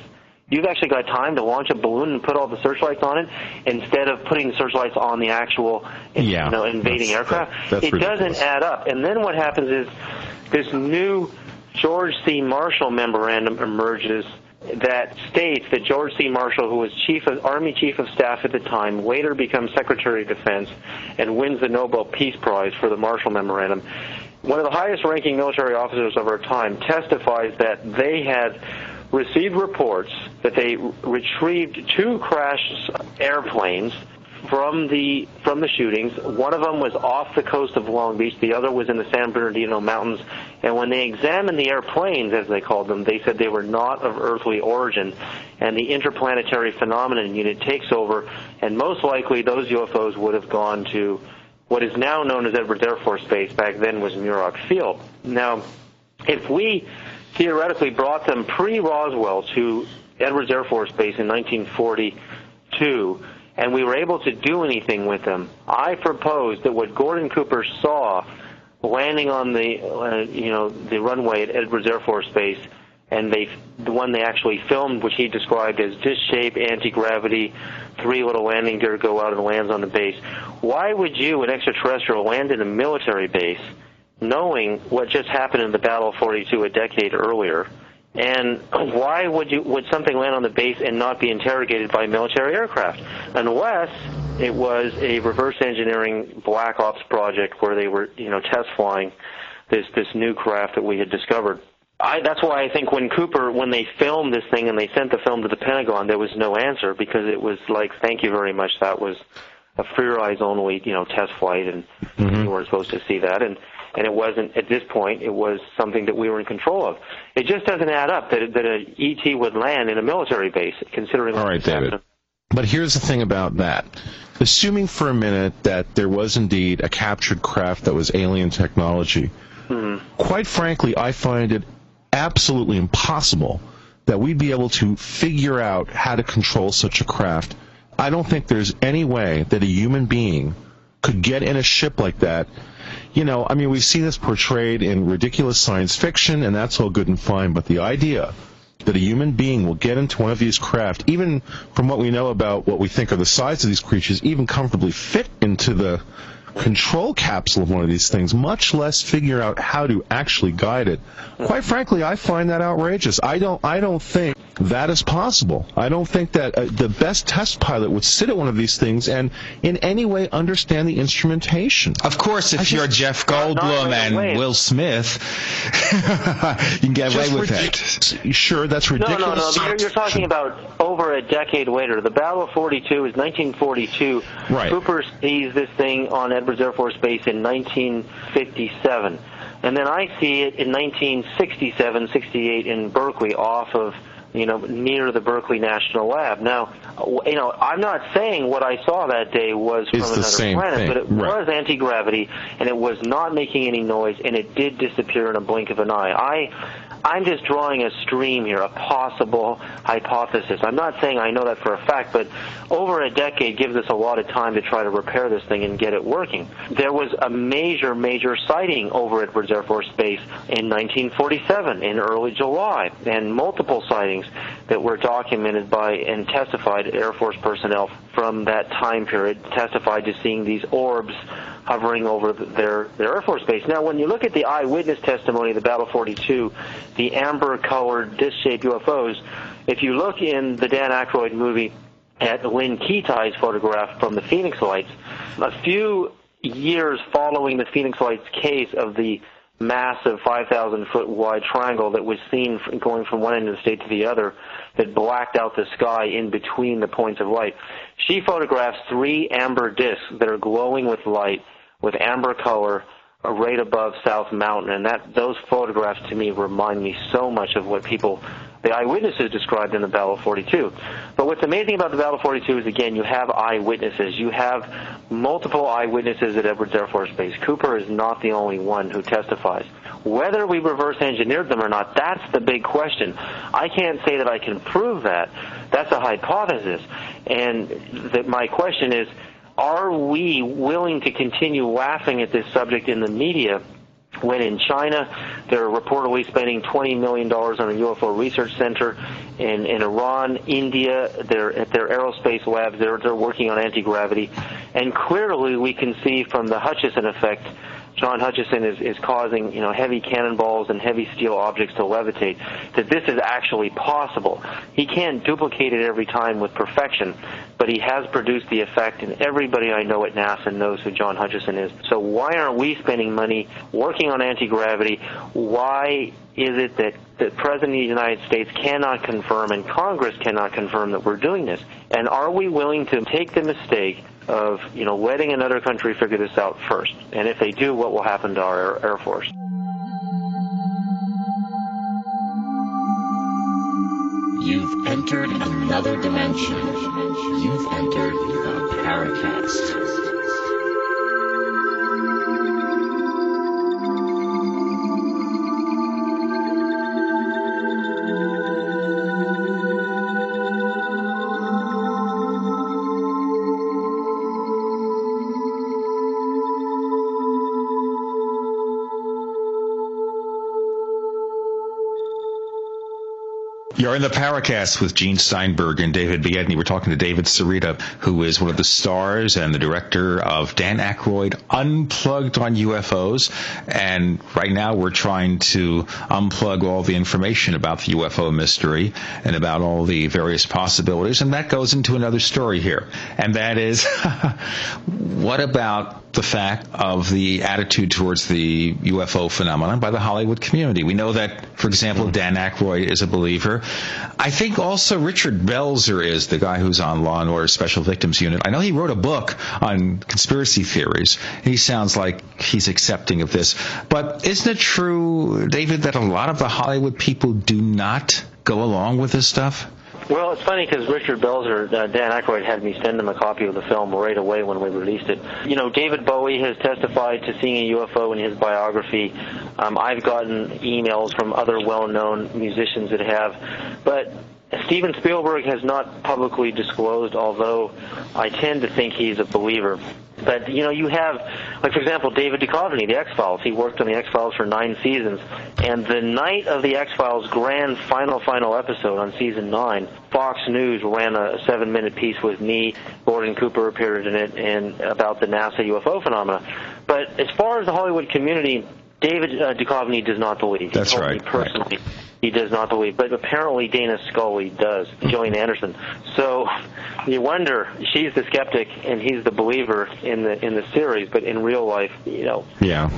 you've actually got time to launch a balloon and put all the searchlights on it instead of putting the searchlights on the actual yeah, you know invading that's, aircraft. That, it doesn't add up. And then what happens is this new George C. Marshall memorandum emerges that states that George C. Marshall, who was chief of, Army Chief of Staff at the time, later becomes Secretary of Defense and wins the Nobel Peace Prize for the Marshall Memorandum. One of the highest ranking military officers of our time testifies that they had received reports that they retrieved two crashed airplanes from the from the shootings. One of them was off the coast of Long Beach. The other was in the San Bernardino Mountains. And when they examined the airplanes, as they called them, they said they were not of earthly origin. And the Interplanetary Phenomenon Unit takes over, and most likely those UFOs would have gone to what is now known as Edwards Air Force Base. Back then was Muroc Field. Now, if we theoretically brought them pre-Roswell to Edwards Air Force Base in 1942, and we were able to do anything with them. I propose that what Gordon Cooper saw landing on the uh, you know the runway at Edwards Air Force Base, and they the one they actually filmed, which he described as disc-shaped anti-gravity, three little landing gear go out and lands on the base. Why would you, an extraterrestrial, land in a military base? Knowing what just happened in the Battle of 42 a decade earlier. And why would you would something land on the base and not be interrogated by military aircraft, unless it was a reverse engineering black ops project where they were you know test flying this this new craft that we had discovered. I, that's why I think when Cooper, when they filmed this thing and they sent the film to the Pentagon, there was no answer because it was like, thank you very much, that was a free eyes only, you know, test flight, and mm-hmm. you weren't supposed to see that. And and it wasn't at this point. It was something that we were in control of. It just doesn't add up that that a ET would land in a military base, considering. All right, David. But here's the thing about that. Assuming for a minute that there was indeed a captured craft that was alien technology, mm-hmm. quite frankly, I find it absolutely impossible that we'd be able to figure out how to control such a craft. I don't think there's any way that a human being could get in a ship like that you know, I mean, we see this portrayed in ridiculous science fiction, and that's all good and fine, but the idea that a human being will get into one of these craft, even from what we know about what we think are the size of these creatures, even comfortably fit into the control capsule of one of these things, much less figure out how to actually guide it. Quite frankly, I find that outrageous. I don't, I don't think that is possible. I don't think that uh, the best test pilot would sit at one of these things and in any way understand the instrumentation. Of course, if I you're Jeff Goldblum and Will Smith, you can get away with it. Sure, that's ridiculous. No, no, no. You're, you're talking about over a decade later. The Battle of 42 is 1942. Right. Cooper sees this thing on Edwards Air Force Base in 1957. And then I see it in 1967, 68 in Berkeley off of you know, near the Berkeley National Lab. Now, you know, I'm not saying what I saw that day was from it's another planet, thing. but it right. was anti-gravity, and it was not making any noise, and it did disappear in a blink of an eye. I, I'm just drawing a stream here, a possible hypothesis. I'm not saying I know that for a fact, but over a decade gives us a lot of time to try to repair this thing and get it working. There was a major, major sighting over Edwards Air Force Base in 1947 in early July, and multiple sightings that were documented by and testified Air Force personnel from that time period testified to seeing these orbs hovering over their, their Air Force base. Now, when you look at the eyewitness testimony of the Battle 42, the amber-colored disc-shaped UFOs, if you look in the Dan Aykroyd movie at Lynn Kitei's photograph from the Phoenix Lights, a few years following the Phoenix Lights case of the massive 5,000 foot wide triangle that was seen going from one end of the state to the other that blacked out the sky in between the points of light. She photographs three amber discs that are glowing with light with amber color right above South Mountain, and that those photographs to me remind me so much of what people, the eyewitnesses described in the Battle of 42. But what's amazing about the Battle of 42 is again you have eyewitnesses. You have multiple eyewitnesses at Edwards Air Force Base. Cooper is not the only one who testifies. Whether we reverse engineered them or not, that's the big question. I can't say that I can prove that. That's a hypothesis. And my question is, are we willing to continue laughing at this subject in the media when in China they're reportedly spending $20 million on a UFO research center. In, in Iran, India, they're at their aerospace labs, they're, they're working on anti-gravity. And clearly we can see from the Hutchison effect John Hutchison is, is causing, you know, heavy cannonballs and heavy steel objects to levitate, that this is actually possible. He can't duplicate it every time with perfection, but he has produced the effect, and everybody I know at NASA knows who John Hutchison is. So why aren't we spending money working on anti-gravity? Why is it that the President of the United States cannot confirm and Congress cannot confirm that we're doing this? And are we willing to take the mistake of, you know, letting another country figure this out first? And if they do, what will happen to our Air Force? You've entered another dimension. You've entered the Paracast. You're in the Paracast with Gene Steinberg and David Biedney. We're talking to David Sereda, who is one of the stars and the director of Dan Aykroyd Unplugged on UFOs. And right now we're trying to unplug all the information about the UFO mystery and about all the various possibilities. And that goes into another story here. And that is, what about the fact of the attitude towards the UFO phenomenon by the Hollywood community. We know that, for example, mm-hmm. Dan Aykroyd is a believer. I think also Richard Belzer is the guy who's on Law and Order Special Victims Unit. I know he wrote a book on conspiracy theories. He sounds like he's accepting of this. But isn't it true, David, that a lot of the Hollywood people do not go along with this stuff? Well, it's funny because Richard Belzer, uh, Dan Aykroyd had me send him a copy of the film right away when we released it. You know, David Bowie has testified to seeing a UFO in his biography. Um, I've gotten emails from other well-known musicians that have, but Steven Spielberg has not publicly disclosed, although I tend to think he's a believer. But you know, you have, like for example, David Duchovny, the X Files. He worked on the X Files for nine seasons, and the night of the X Files grand final final episode on season nine, Fox News ran a seven-minute piece with me. Gordon Cooper appeared in it, and about the NASA UFO phenomena. But as far as the Hollywood community, David uh, Duchovny does not believe. That's right. personally. Right he does not believe, but apparently Dana Scully does, Gillian Anderson. So you wonder, she's the skeptic and he's the believer in the in the series, but in real life, you know. Yeah.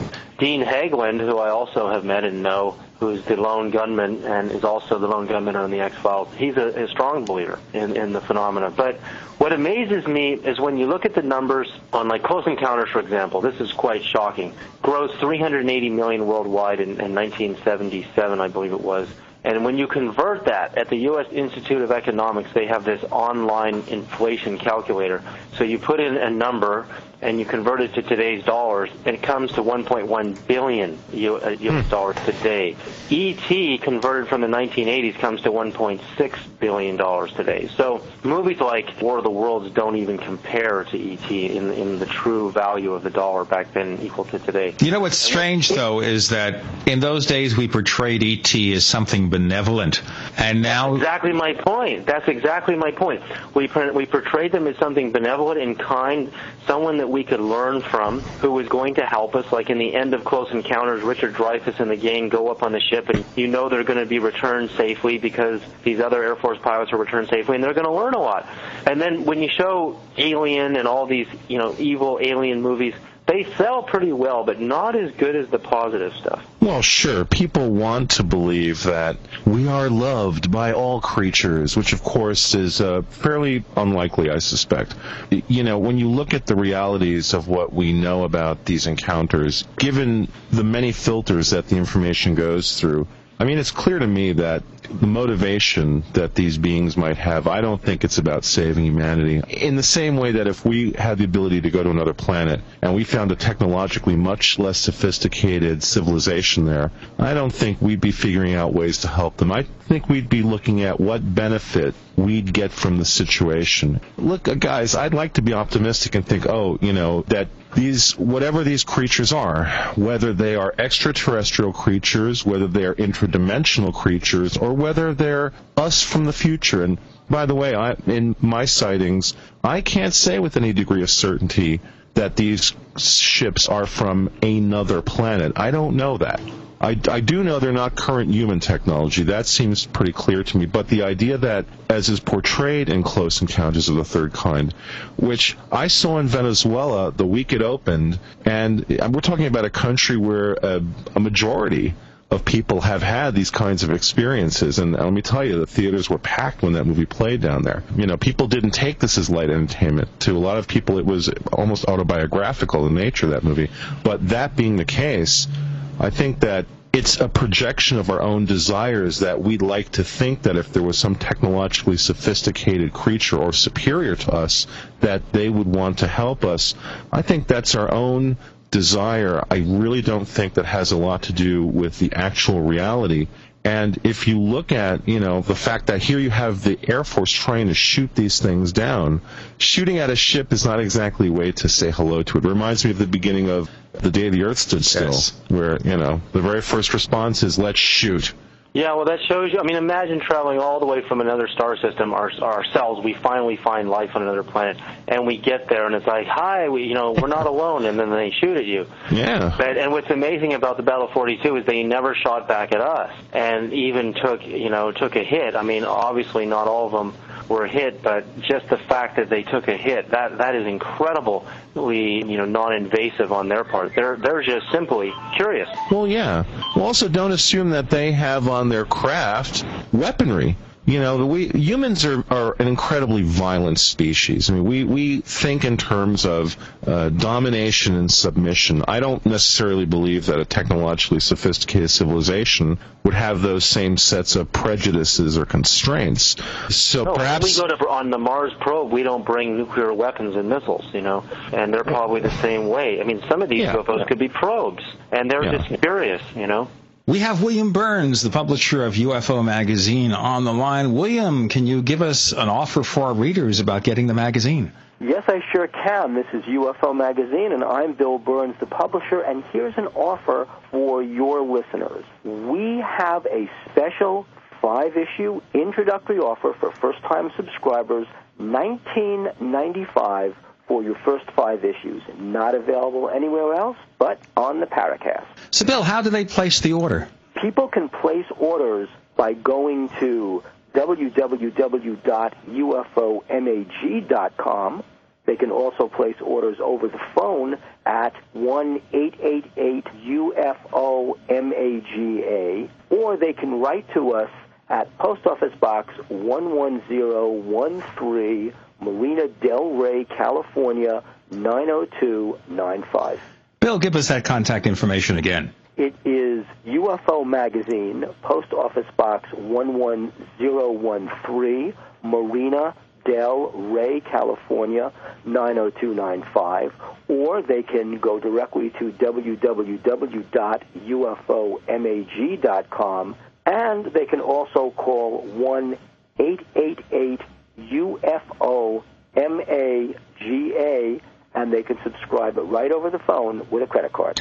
Dean Haglund, who I also have met and know, who's the lone gunman and is also the lone gunman on the X Files. He's a, a strong believer in, in the phenomena. But what amazes me is when you look at the numbers on like Close Encounters, for example. This is quite shocking. Grossed 380 million worldwide in, in 1977, I believe it was. And when you convert that at the U.S. Institute of Economics, they have this online inflation calculator. So you put in a number and you convert it to today's dollars, and it comes to 1.1 billion U.S. Uh, hmm. dollars today. ET converted from the 1980s comes to 1.6 billion dollars today. So movies like War of the Worlds don't even compare to ET in in the true value of the dollar back then equal to today. You know what's strange though is that in those days we portrayed ET as something benevolent, and now That's exactly my point. That's exactly my point. We we portrayed them as something benevolent and kind, someone that we could learn from, who was going to help us. Like in the end of Close Encounters, Richard Dreyfuss and the gang go up on the ship, and you know they're going to be returned safely because these other Air Force pilots are returned safely, and they're going to learn a lot. And then when you show Alien and all these, you know, evil alien movies, they sell pretty well, but not as good as the positive stuff. Well, sure. People want to believe that we are loved by all creatures, which of course is uh, fairly unlikely, I suspect. You know, when you look at the realities of what we know about these encounters, given the many filters that the information goes through, I mean, it's clear to me that the motivation that these beings might have, I don't think it's about saving humanity. In the same way that if we had the ability to go to another planet and we found a technologically much less sophisticated civilization there, I don't think we'd be figuring out ways to help them. I think we'd be looking at what benefit we'd get from the situation. Look, guys, I'd like to be optimistic and think, oh, you know, that these whatever these creatures are, whether they are extraterrestrial creatures, whether they are interdimensional creatures, or whether they're us from the future. And by the way, I, in my sightings, I can't say with any degree of certainty that these ships are from another planet. I don't know that. I, I do know they're not current human technology. That seems pretty clear to me. But the idea that, as is portrayed in Close Encounters of the Third Kind, which I saw in Venezuela the week it opened, and we're talking about a country where a, a majority of people have had these kinds of experiences. And let me tell you, the theaters were packed when that movie played down there. You know, people didn't take this as light entertainment. To a lot of people, it was almost autobiographical in nature, that movie. But that being the case, I think that it's a projection of our own desires that we'd like to think that if there was some technologically sophisticated creature or superior to us, that they would want to help us. I think that's our own desire. I really don't think that has a lot to do with the actual reality. And if you look at, you know, the fact that here you have the Air Force trying to shoot these things down, shooting at a ship is not exactly a way to say hello to it. It reminds me of the beginning of The Day the Earth Stood Still, yes. where, you know, the very first response is, let's shoot. Yeah, well, that shows you. I mean, imagine traveling all the way from another star system our, ourselves. We finally find life on another planet, and we get there, and it's like, "Hi, we, you know, we're not alone." And then they shoot at you. Yeah. But and what's amazing about the Battle 42 is they never shot back at us, and even took, you know, took a hit. I mean, obviously not all of them were hit, but just the fact that they took a hit, that that is incredibly, you know, non-invasive on their part. They're they're just simply curious. Well, yeah. Well, also don't assume that they have on their craft weaponry. You know, we humans are, are an incredibly violent species. I mean, we, we think in terms of uh, domination and submission. I don't necessarily believe that a technologically sophisticated civilization would have those same sets of prejudices or constraints. So no, perhaps we go to on the Mars probe, we don't bring nuclear weapons and missiles. You know, and they're probably the same way. I mean, some of these yeah, UFOs yeah. could be probes, and they're yeah. just curious. You know. We have William Birnes, the publisher of UFO Magazine, on the line. William, can you give us an offer for our readers about getting the magazine? Yes, I sure can. This is UFO Magazine, and I'm Bill Birnes, the publisher, and here's an offer for your listeners. We have a special five issue introductory offer for first time subscribers, 1995 for your first five issues. Not available anywhere else but on the Paracast. So, Bill, how do they place the order? People can place orders by going to www.ufomag.com. They can also place orders over the phone at 1 888 UFO MAGA, or they can write to us at Post Office Box 11013. Marina Del Rey, California, 90295. Bill, give us that contact information again. It is UFO Magazine, Post Office Box 11013, Marina Del Rey, California 90295, or they can go directly to www.ufomag.com, and they can also call 1 888 UFO MAGA, and they can subscribe right over the phone with a credit card.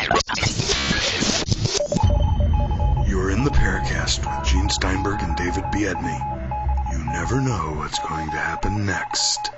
You're in the Paracast with Gene Steinberg and David Biedney. You never know what's going to happen next.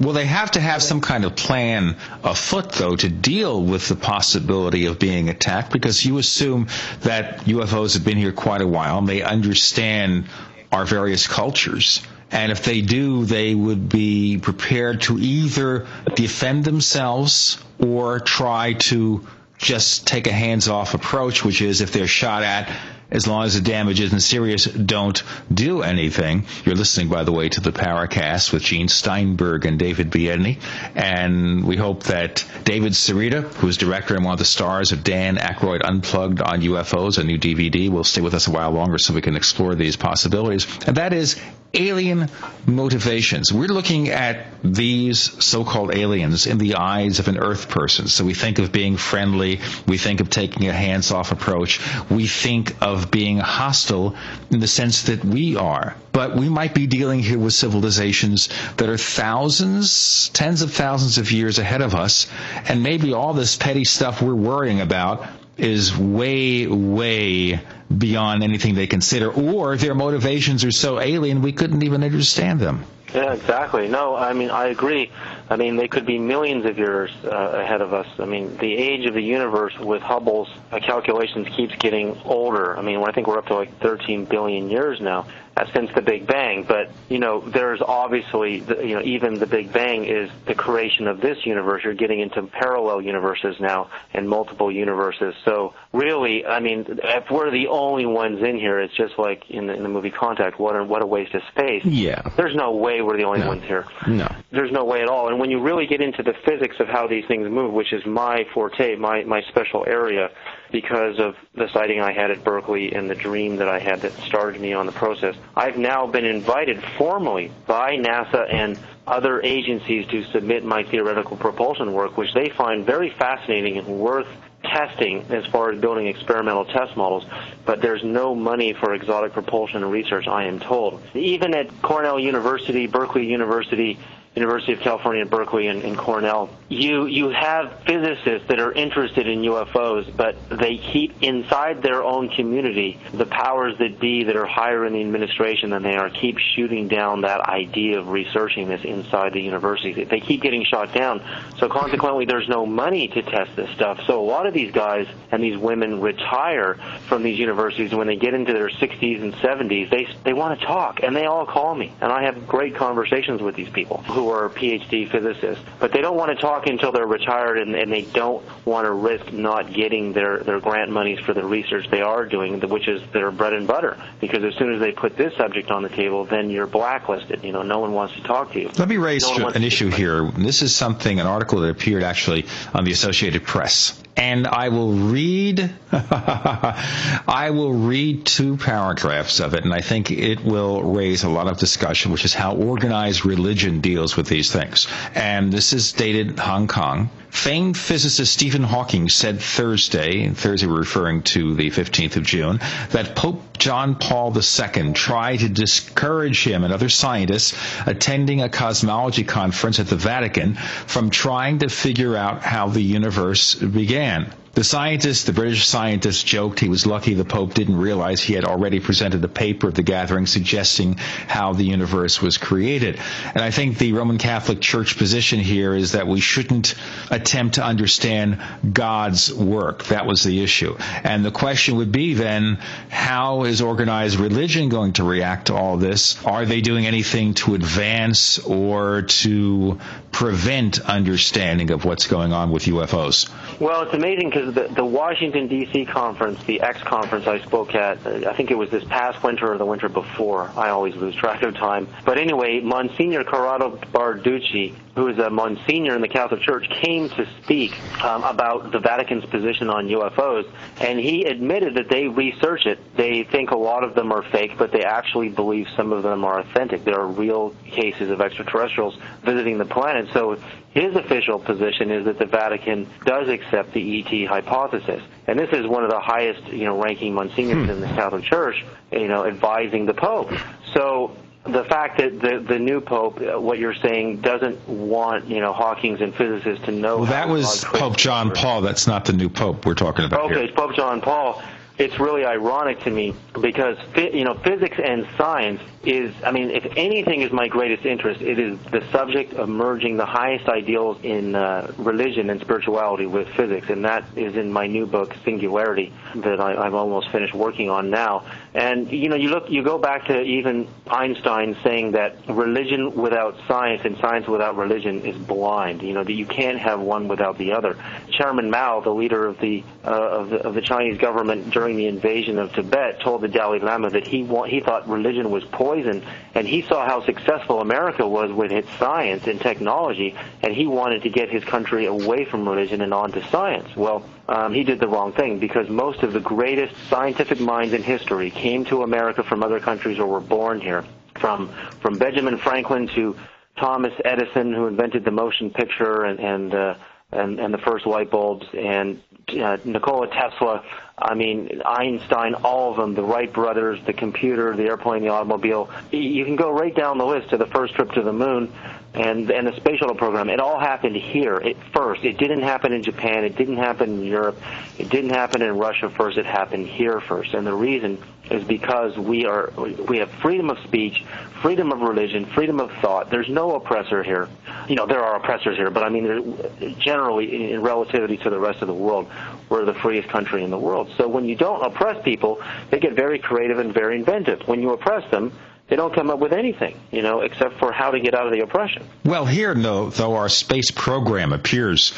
Well, they have to have some kind of plan afoot, though, to deal with the possibility of being attacked because you assume that UFOs have been here quite a while and they understand our various cultures. And if they do, they would be prepared to either defend themselves or try to just take a hands off approach, which is if they're shot at, as long as the damage isn't serious, don't do anything. You're listening, by the way, to the Paracast with Gene Steinberg and David Biedney. And we hope that David Sereda, who is director and one of the stars of Dan Aykroyd Unplugged on UFOs, a new DVD, will stay with us a while longer so we can explore these possibilities. And that is alien motivations. We're looking at these so-called aliens in the eyes of an Earth person. So we think of being friendly. We think of taking a hands-off approach. We think of being hostile in the sense that we are. But we might be dealing here with civilizations that are thousands, tens of thousands of years ahead of us. And maybe all this petty stuff we're worrying about is way, way beyond anything they consider, or their motivations are so alien we couldn't even understand them. Yeah, exactly. No, I mean, I agree. I mean, they could be millions of years uh, ahead of us. I mean, the age of the universe with Hubble's calculations keeps getting older. I mean, I think we're up to like 13 billion years now uh, since the Big Bang. But you know, there's obviously, the, you know, even the Big Bang is the creation of this universe. You're getting into parallel universes now and multiple universes. So really, I mean, if we're the only ones in here, it's just like in the, in the movie Contact. What a, what a waste of space. Yeah. There's no way we're the only No. ones here. No. There's no way at all. And when you really get into the physics of how these things move, which is my forte, my, my special area, because of the sighting I had at Berkeley and the dream that I had that started me on the process, I've now been invited formally by NASA and other agencies to submit my theoretical propulsion work, which they find very fascinating and worth testing as far as building experimental test models, but there's no money for exotic propulsion research, I am told. Even at Cornell University, Berkeley University, University of California at Berkeley and, and Cornell, you you have physicists that are interested in UFOs, but they keep inside their own community the powers that be that are higher in the administration than they are keep shooting down that idea of researching this inside the university. They keep getting shot down. So consequently, there's no money to test this stuff. So a lot of these guys and these women retire from these universities when they get into their 60s and 70s. They they want to talk and they all call me and I have great conversations with these people who are PhD physicists, but they don't want to talk until they're retired and, and they don't want to risk not getting their their grant monies for the research they are doing, which is their bread and butter. Because as soon as they put this subject on the table, then you're blacklisted. You know, no one wants to talk to you. Let me raise No an issue here. This is something, an article that appeared actually on the Associated Press. And I will read, I will read two paragraphs of it, and I think it will raise a lot of discussion, which is how organized religion deals with these things. And this is dated Hong Kong. Famed physicist Stephen Hawking said Thursday, Thursday referring to the 15th of June, that Pope John Paul II tried to discourage him and other scientists attending a cosmology conference at the Vatican from trying to figure out how the universe began. The scientist, the British scientist, joked he was lucky the Pope didn't realize he had already presented a paper at the gathering suggesting how the universe was created. And I think the Roman Catholic Church position here is that we shouldn't attempt to understand God's work. That was the issue. And the question would be then, how is organized religion going to react to all this? Are they doing anything to advance or to prevent understanding of what's going on with UFOs? Well, it's amazing because the, the Washington, D.C. conference, the X conference I spoke at, uh, I think it was this past winter or the winter before. I always lose track of time. But anyway, Monsignor Corrado Balducci, who is a Monsignor in the Catholic Church, came to speak um, about the Vatican's position on UFOs, and he admitted that they research it. They think a lot of them are fake, but they actually believe some of them are authentic. There are real cases of extraterrestrials visiting the planet. So his official position is that the Vatican does accept the ET hypothesis. And this is one of the highest, you know, ranking monsignors hmm. in the Catholic Church, you know, advising the Pope. So the fact that the the new pope, uh, what you're saying, doesn't want you know Hawking's and physicists to know. Well, that was Pope John Paul. That's not the new pope we're talking about. Okay, here. it's Pope John Paul it's really ironic to me because you know physics and science is I mean if anything is my greatest interest it is the subject of merging the highest ideals in uh, religion and spirituality with physics. And that is in my new book Singularity that I, I've almost finished working on now. And you know you look you go back to even Einstein saying that religion without science and science without religion is blind you know that you can't have one without the other. Chairman Mao the leader of the uh, of the, of the Chinese government during the invasion of Tibet told the Dalai Lama that he wa- he thought religion was poison, and he saw how successful America was with its science and technology, and he wanted to get his country away from religion and onto science. Well, um, he did the wrong thing because most of the greatest scientific minds in history came to America from other countries or were born here. From from Benjamin Franklin to Thomas Edison, who invented the motion picture and and uh, and, and the first light bulbs, and uh, Nikola Tesla, I mean, Einstein, all of them, the Wright brothers, the computer, the airplane, the automobile. You can go right down the list to the first trip to the moon and and the space shuttle program. It all happened here at first. It didn't happen in Japan. It didn't happen in Europe. It didn't happen in Russia first. It happened here first. And the reason is because we are we have freedom of speech, freedom of religion, freedom of thought. There's no oppressor here. You know there are oppressors here, but I mean generally in relativity to the rest of the world, we're the freest country in the world. So when you don't oppress people, they get very creative and very inventive. When you oppress them, they don't come up with anything, you know, except for how to get out of the oppression. Well, here, though, though our space program appears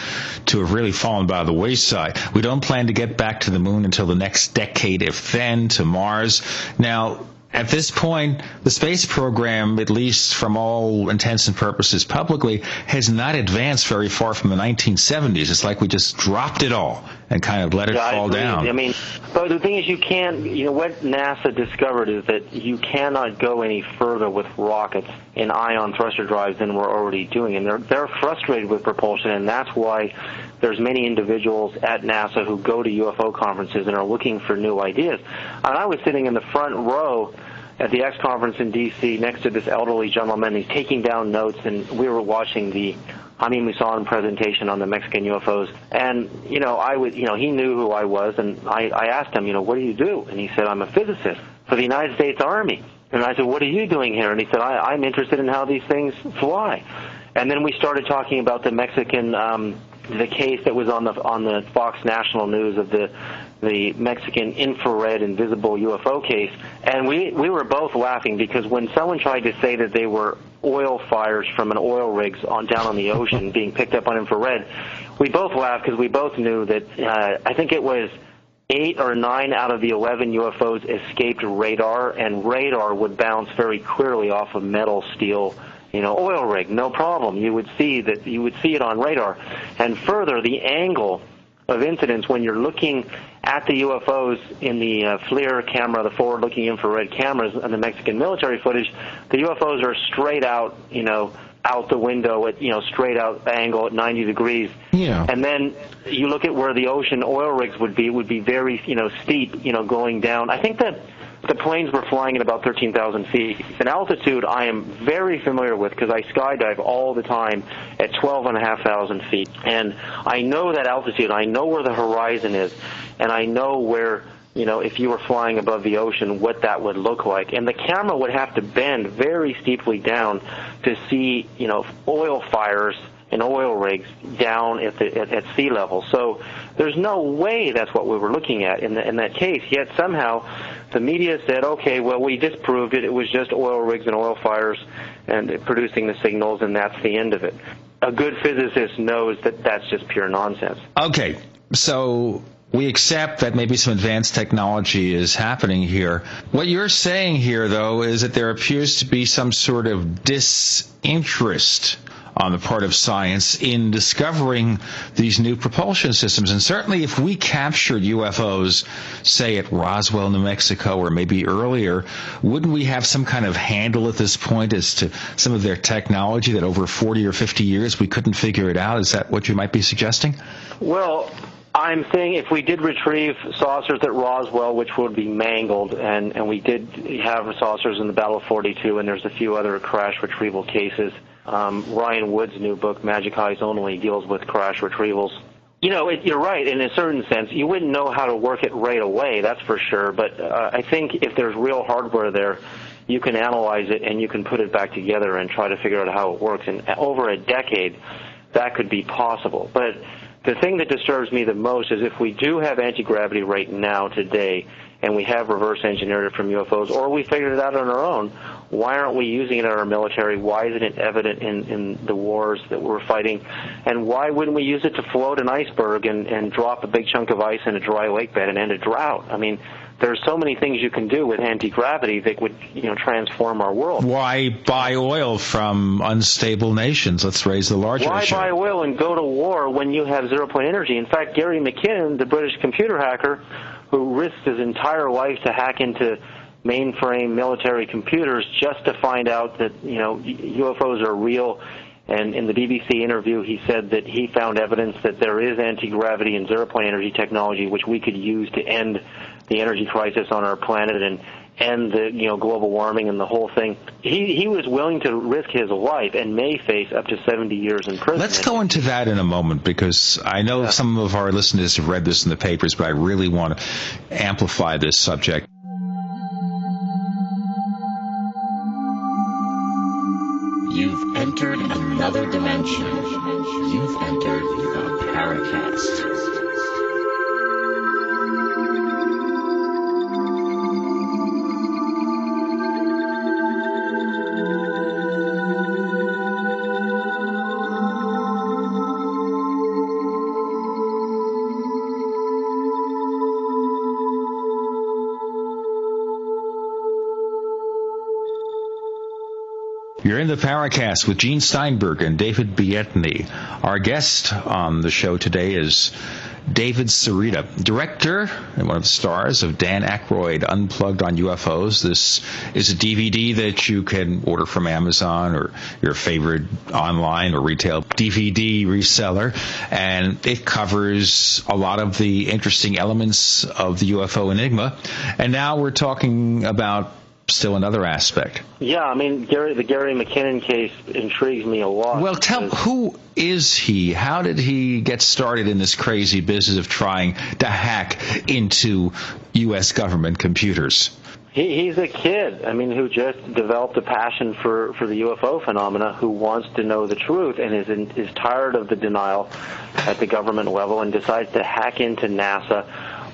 to have really fallen by the wayside, we don't plan to get back to the moon until the next decade, if then, to Mars. Now, at this point, the space program, at least from all intents and purposes publicly, has not advanced very far from the 1970s. It's like we just dropped it all and kind of let it yeah, fall I down. I mean, but the thing is, you can't. You know what NASA discovered is that you cannot go any further with rockets and ion thruster drives than we're already doing, and they're they're frustrated with propulsion, and that's why there's many individuals at NASA who go to UFO conferences and are looking for new ideas. And I was sitting in the front row at the X conference in D.C. next to this elderly gentleman. He's taking down notes, and we were watching the Jaime Maussan presentation on the Mexican UFOs. And, you know, I would, you know, he knew who I was, and I, I asked him, you know, what do you do? And he said, I'm a physicist for the United States Army. And I said, what are you doing here? And he said, I, I'm interested in how these things fly. And then we started talking about the Mexican, um, the case that was on the on the Fox National News of the the Mexican infrared invisible UFO case, and we we were both laughing because when someone tried to say that they were oil fires from an oil rigs on down on the ocean being picked up on infrared, we both laughed because we both knew that uh, I think it was eight or nine out of the 11 UFOs escaped radar, and radar would bounce very clearly off of metal, steel, you know, oil rig, no problem. You would see that you would see it on radar, and further, the angle of incidence when you're looking at the UFOs in the uh, FLIR camera, the forward-looking infrared cameras, and the Mexican military footage, the UFOs are straight out, you know, out the window at you know straight out angle at 90 degrees. Yeah. And then you look at where the ocean oil rigs would be It would be very you know steep, you know, going down. I think that the planes were flying at about 13,000 feet. An altitude I am very familiar with because I skydive all the time at 12,500 feet. And I know that altitude. I know where the horizon is. And I know where, you know, if you were flying above the ocean, what that would look like. And the camera would have to bend very steeply down to see, you know, oil fires and oil rigs down at, the, at, at sea level. So there's no way that's what we were looking at in, the, in that case. Yet somehow the media said, okay, well, we disproved it. It was just oil rigs and oil fires and producing the signals, and that's the end of it. a good physicist knows that that's just pure nonsense. Okay, so we accept that maybe some advanced technology is happening here. What you're saying here, though, is that there appears to be some sort of disinterest on the part of science in discovering these new propulsion systems. And certainly if we captured UFOs, say at Roswell, New Mexico, or maybe earlier, wouldn't we have some kind of handle at this point as to some of their technology that over 40 or 50 years we couldn't figure it out? Is that what you might be suggesting? Well, I'm saying if we did retrieve saucers at Roswell, which would be mangled, and, and we did have saucers in the Battle of 42, and there's a few other crash retrieval cases. Um, Ryan Wood's new book, Majic Eyes Only, deals with crash retrievals. You know, it, you're right. In a certain sense, you wouldn't know how to work it right away. That's for sure. But uh, I think if there's real hardware there, you can analyze it and you can put it back together and try to figure out how it works. And over a decade, that could be possible. But the thing that disturbs me the most is if we do have anti-gravity right now today and we have reverse engineered it from UFOs or we figured it out on our own, why aren't we using it in our military? Why isn't it evident in, in the wars that we're fighting? And why wouldn't we use it to float an iceberg and, and drop a big chunk of ice in a dry lake bed and end a drought? I mean, there's so many things you can do with anti-gravity that would you know transform our world. Why buy oil from unstable nations? Let's raise the larger Why issue. buy oil and go to war when you have zero point energy? In fact, Gary McKinnon, the British computer hacker, who risked his entire life to hack into mainframe military computers just to find out that you know UFOs are real. And in the BBC interview, he said that he found evidence that there is anti-gravity and zero-point energy technology which we could use to end the energy crisis on our planet and end the you know global warming and the whole thing. He he was willing to risk his life and may face up to 70 years in prison. Let's go into that in a moment because I know yeah. some of our listeners have read this in the papers, but I really want to amplify this subject. You've entered another dimension. You've entered the Paracast. The Paracast with Gene Steinberg and David Biedney. Our guest on the show today is David Sereda, director and one of the stars of Dan Aykroyd Unplugged on UFOs. This is a DVD that you can order from Amazon or your favorite online or retail DVD reseller, and it covers a lot of the interesting elements of the UFO enigma. And now we're talking about still another aspect. Yeah, I mean, Gary, the Gary McKinnon case intrigues me a lot. Well, tell who is he? How did he get started in this crazy business of trying to hack into U.S. government computers? He, he's a kid. I mean, who just developed a passion for for the UFO phenomena, who wants to know the truth and is in, is tired of the denial at the government level, and decides to hack into NASA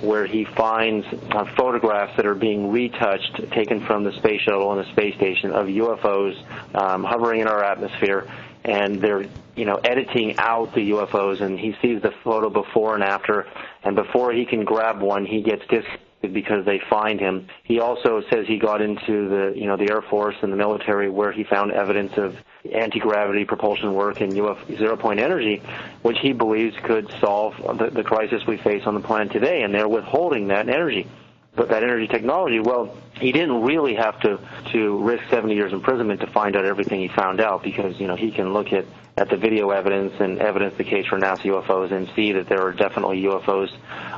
where he finds uh, photographs that are being retouched, taken from the space shuttle and the space station of UFOs um, hovering in our atmosphere, and they're you know editing out the UFOs, and he sees the photo before and after, and before he can grab one, he gets dis because they find him. He also says he got into the you know the Air Force and the military where he found evidence of anti-gravity propulsion work in UF zero-point energy, which he believes could solve the, the crisis we face on the planet today, and they're withholding that energy. But that energy technology, well, he didn't really have to to risk 70 years imprisonment to find out everything he found out because you know he can look at at the video evidence and evidence the case for NASA UFOs and see that there are definitely UFOs,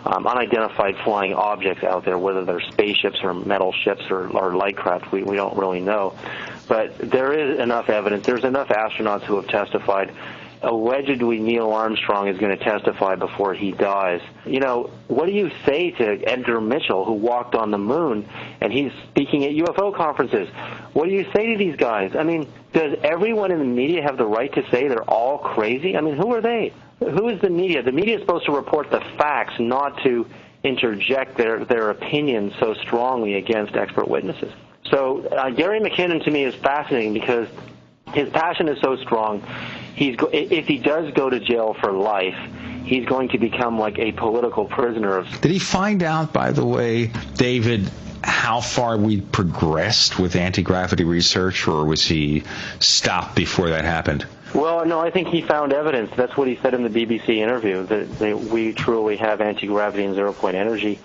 um, unidentified flying objects out there, whether they're spaceships or metal ships or, or light craft, we, we don't really know. But there is enough evidence. There's enough astronauts who have testified allegedly Neil Armstrong is going to testify before he dies. You know, what do you say to Edgar Mitchell, who walked on the moon, and he's speaking at UFO conferences? What do you say to these guys? I mean, does everyone in the media have the right to say they're all crazy? I mean, who are they? Who is the media? The media is supposed to report the facts, not to interject their their opinions so strongly against expert witnesses. So uh, Gary McKinnon to me is fascinating because his passion is so strong he's go- if he does go to jail for life, he's going to become like a political prisoner. Of- Did he find out, by the way, David, how far we progressed with anti gravity research, or was he stopped before that happened? Well, no, I think he found evidence. That's what he said in the BBC interview that, that we truly have anti gravity and zero point energy,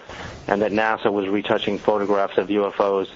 and that NASA was retouching photographs of UFOs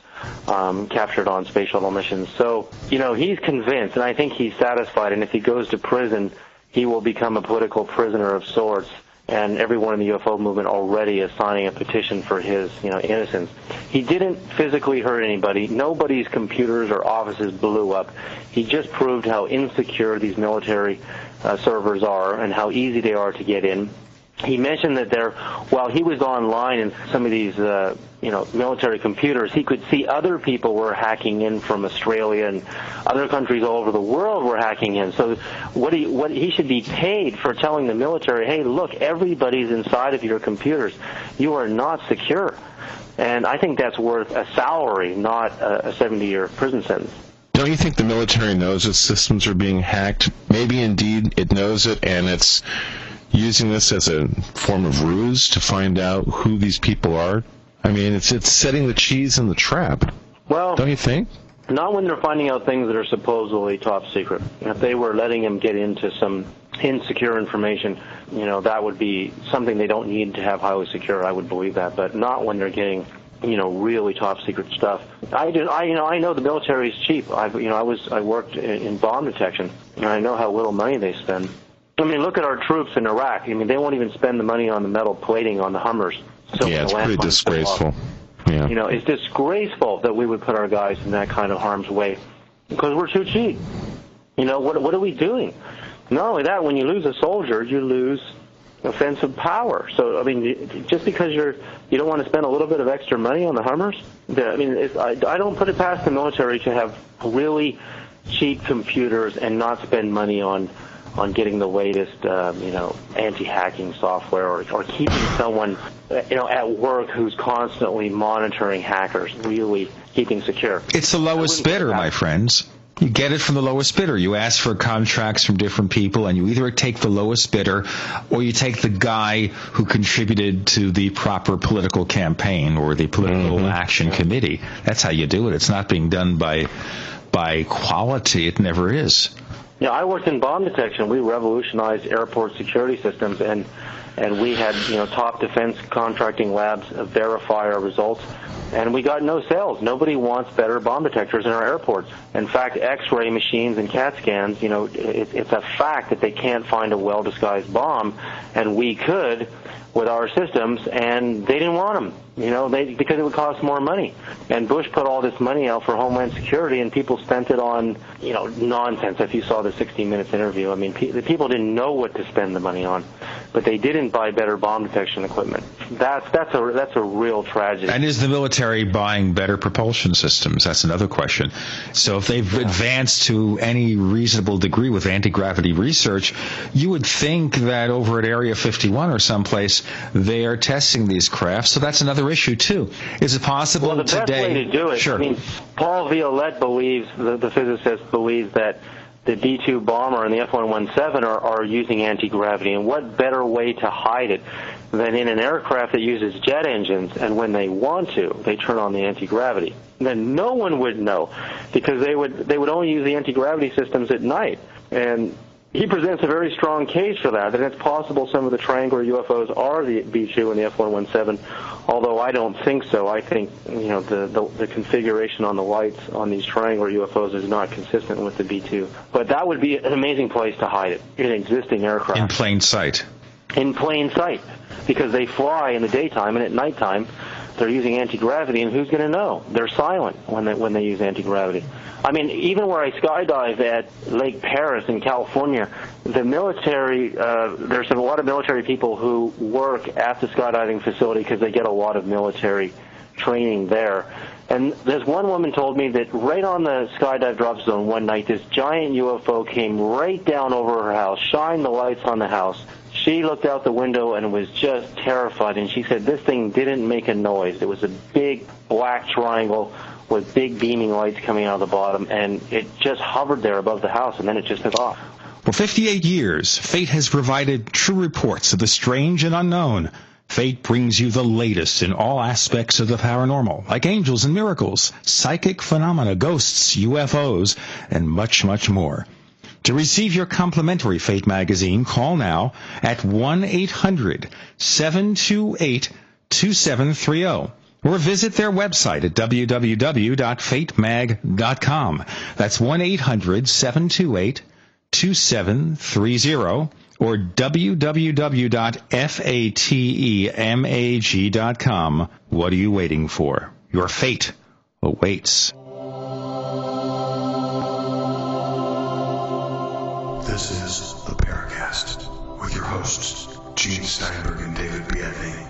um, captured on space shuttle missions. So, you know, he's convinced, and I think he's satisfied. And if he goes to prison, he will become a political prisoner of sorts and everyone in the UFO movement already is signing a petition for his, you know, innocence. He didn't physically hurt anybody. Nobody's computers or offices blew up. He just proved how insecure these military uh, servers are and how easy they are to get in he mentioned that there, while he was online in some of these, uh, you know, military computers, he could see other people were hacking in from Australia and other countries all over the world were hacking in. So, what he what he should be paid for telling the military, hey, look, everybody's inside of your computers. You are not secure, and I think that's worth a salary, not a, a 70-year prison sentence. Don't you think the military knows its systems are being hacked? Maybe indeed it knows it, and it's using this as a form of ruse to find out who these people are? I mean, it's it's setting the cheese in the trap. Well, don't you think? Not when they're finding out things that are supposedly top secret. If they were letting him get into some insecure information, you know, that would be something they don't need to have highly secure. I would believe that, but not when they're getting you know really top secret stuff. I do I you know I know the military is cheap. I've you know I was I worked in, in bomb detection and I know how little money they spend. I mean, look at our troops in Iraq. I mean, they won't even spend the money on the metal plating on the Hummers. So yeah, it's pretty disgraceful. Yeah. You know, it's disgraceful that we would put our guys in that kind of harm's way because we're too cheap. You know, what what are we doing? Not only that, when you lose a soldier, you lose offensive power. So, I mean, just because you're you don't want to spend a little bit of extra money on the Hummers, I mean, it's, I, I don't put it past the military to have really cheap computers and not spend money on on getting the latest, um, you know, anti-hacking software or, or keeping someone, you know, at work who's constantly monitoring hackers, really keeping secure. It's the lowest bidder, my friends. You get it from the lowest bidder. You ask for contracts from different people, and you either take the lowest bidder or you take the guy who contributed to the proper political campaign or the political mm-hmm. action committee. That's how you do it. It's not being done by by quality. It never is. Yeah, I worked in bomb detection. We revolutionized airport security systems, and and we had you know top defense contracting labs verify our results, and we got no sales. Nobody wants better bomb detectors in our airports. In fact, X-ray machines and CAT scans, you know, it, it's a fact that they can't find a well-disguised bomb, and we could with our systems, and they didn't want them. You know, they because it would cost more money. And Bush put all this money out for Homeland Security, and people spent it on you know nonsense. If you saw the 60 Minutes interview, I mean, pe- the people didn't know what to spend the money on, but they didn't buy better bomb detection equipment. That's that's a that's a real tragedy. And is the military buying better propulsion systems? That's another question. So if they've yeah. advanced to any reasonable degree with anti gravity research, you would think that over at Area 51 or someplace they are testing these crafts. So that's another issue too. Is it possible well, the today? best way to do it. Sure. I mean, Paul LaViolette believes the, the physicist believes that the B-2 bomber and the F-117 are, are using anti-gravity, and what better way to hide it than in an aircraft that uses jet engines, and when they want to, they turn on the anti-gravity. Then no one would know, because they would they would only use the anti-gravity systems at night, and he presents a very strong case for that, that it's possible some of the triangular UFOs are the B-2 and the F-117, although I don't think so. I think, you know, the, the, the configuration on the lights on these triangular UFOs is not consistent with the B-2. But that would be an amazing place to hide it, in an existing aircraft. In plain sight. In plain sight, because they fly in the daytime and at nighttime they're using anti-gravity, and who's going to know? They're silent when they, when they use anti-gravity. I mean, even where I skydive at Lake Perris in California, the military, uh, there's a lot of military people who work at the skydiving facility because they get a lot of military training there. And there's one woman told me that right on the skydive drop zone one night, this giant UFO came right down over her house, shined the lights on the house, she looked out the window and was just terrified. And she said this thing didn't make a noise. It was a big black triangle with big beaming lights coming out of the bottom, and it just hovered there above the house, and then it just took off. For 58 years, Fate has provided true reports of the strange and unknown. Fate brings you the latest in all aspects of the paranormal, like angels and miracles, psychic phenomena, ghosts, UFOs, and much, much more. To receive your complimentary Fate magazine, call now at 1-800-728-2730 or visit their website at www.fatemag.com. That's 1-800-728-2730 or www.fatemag.com. What are you waiting for? Your fate awaits. This is the Paracast with your hosts, Gene Steinberg and David Biedney.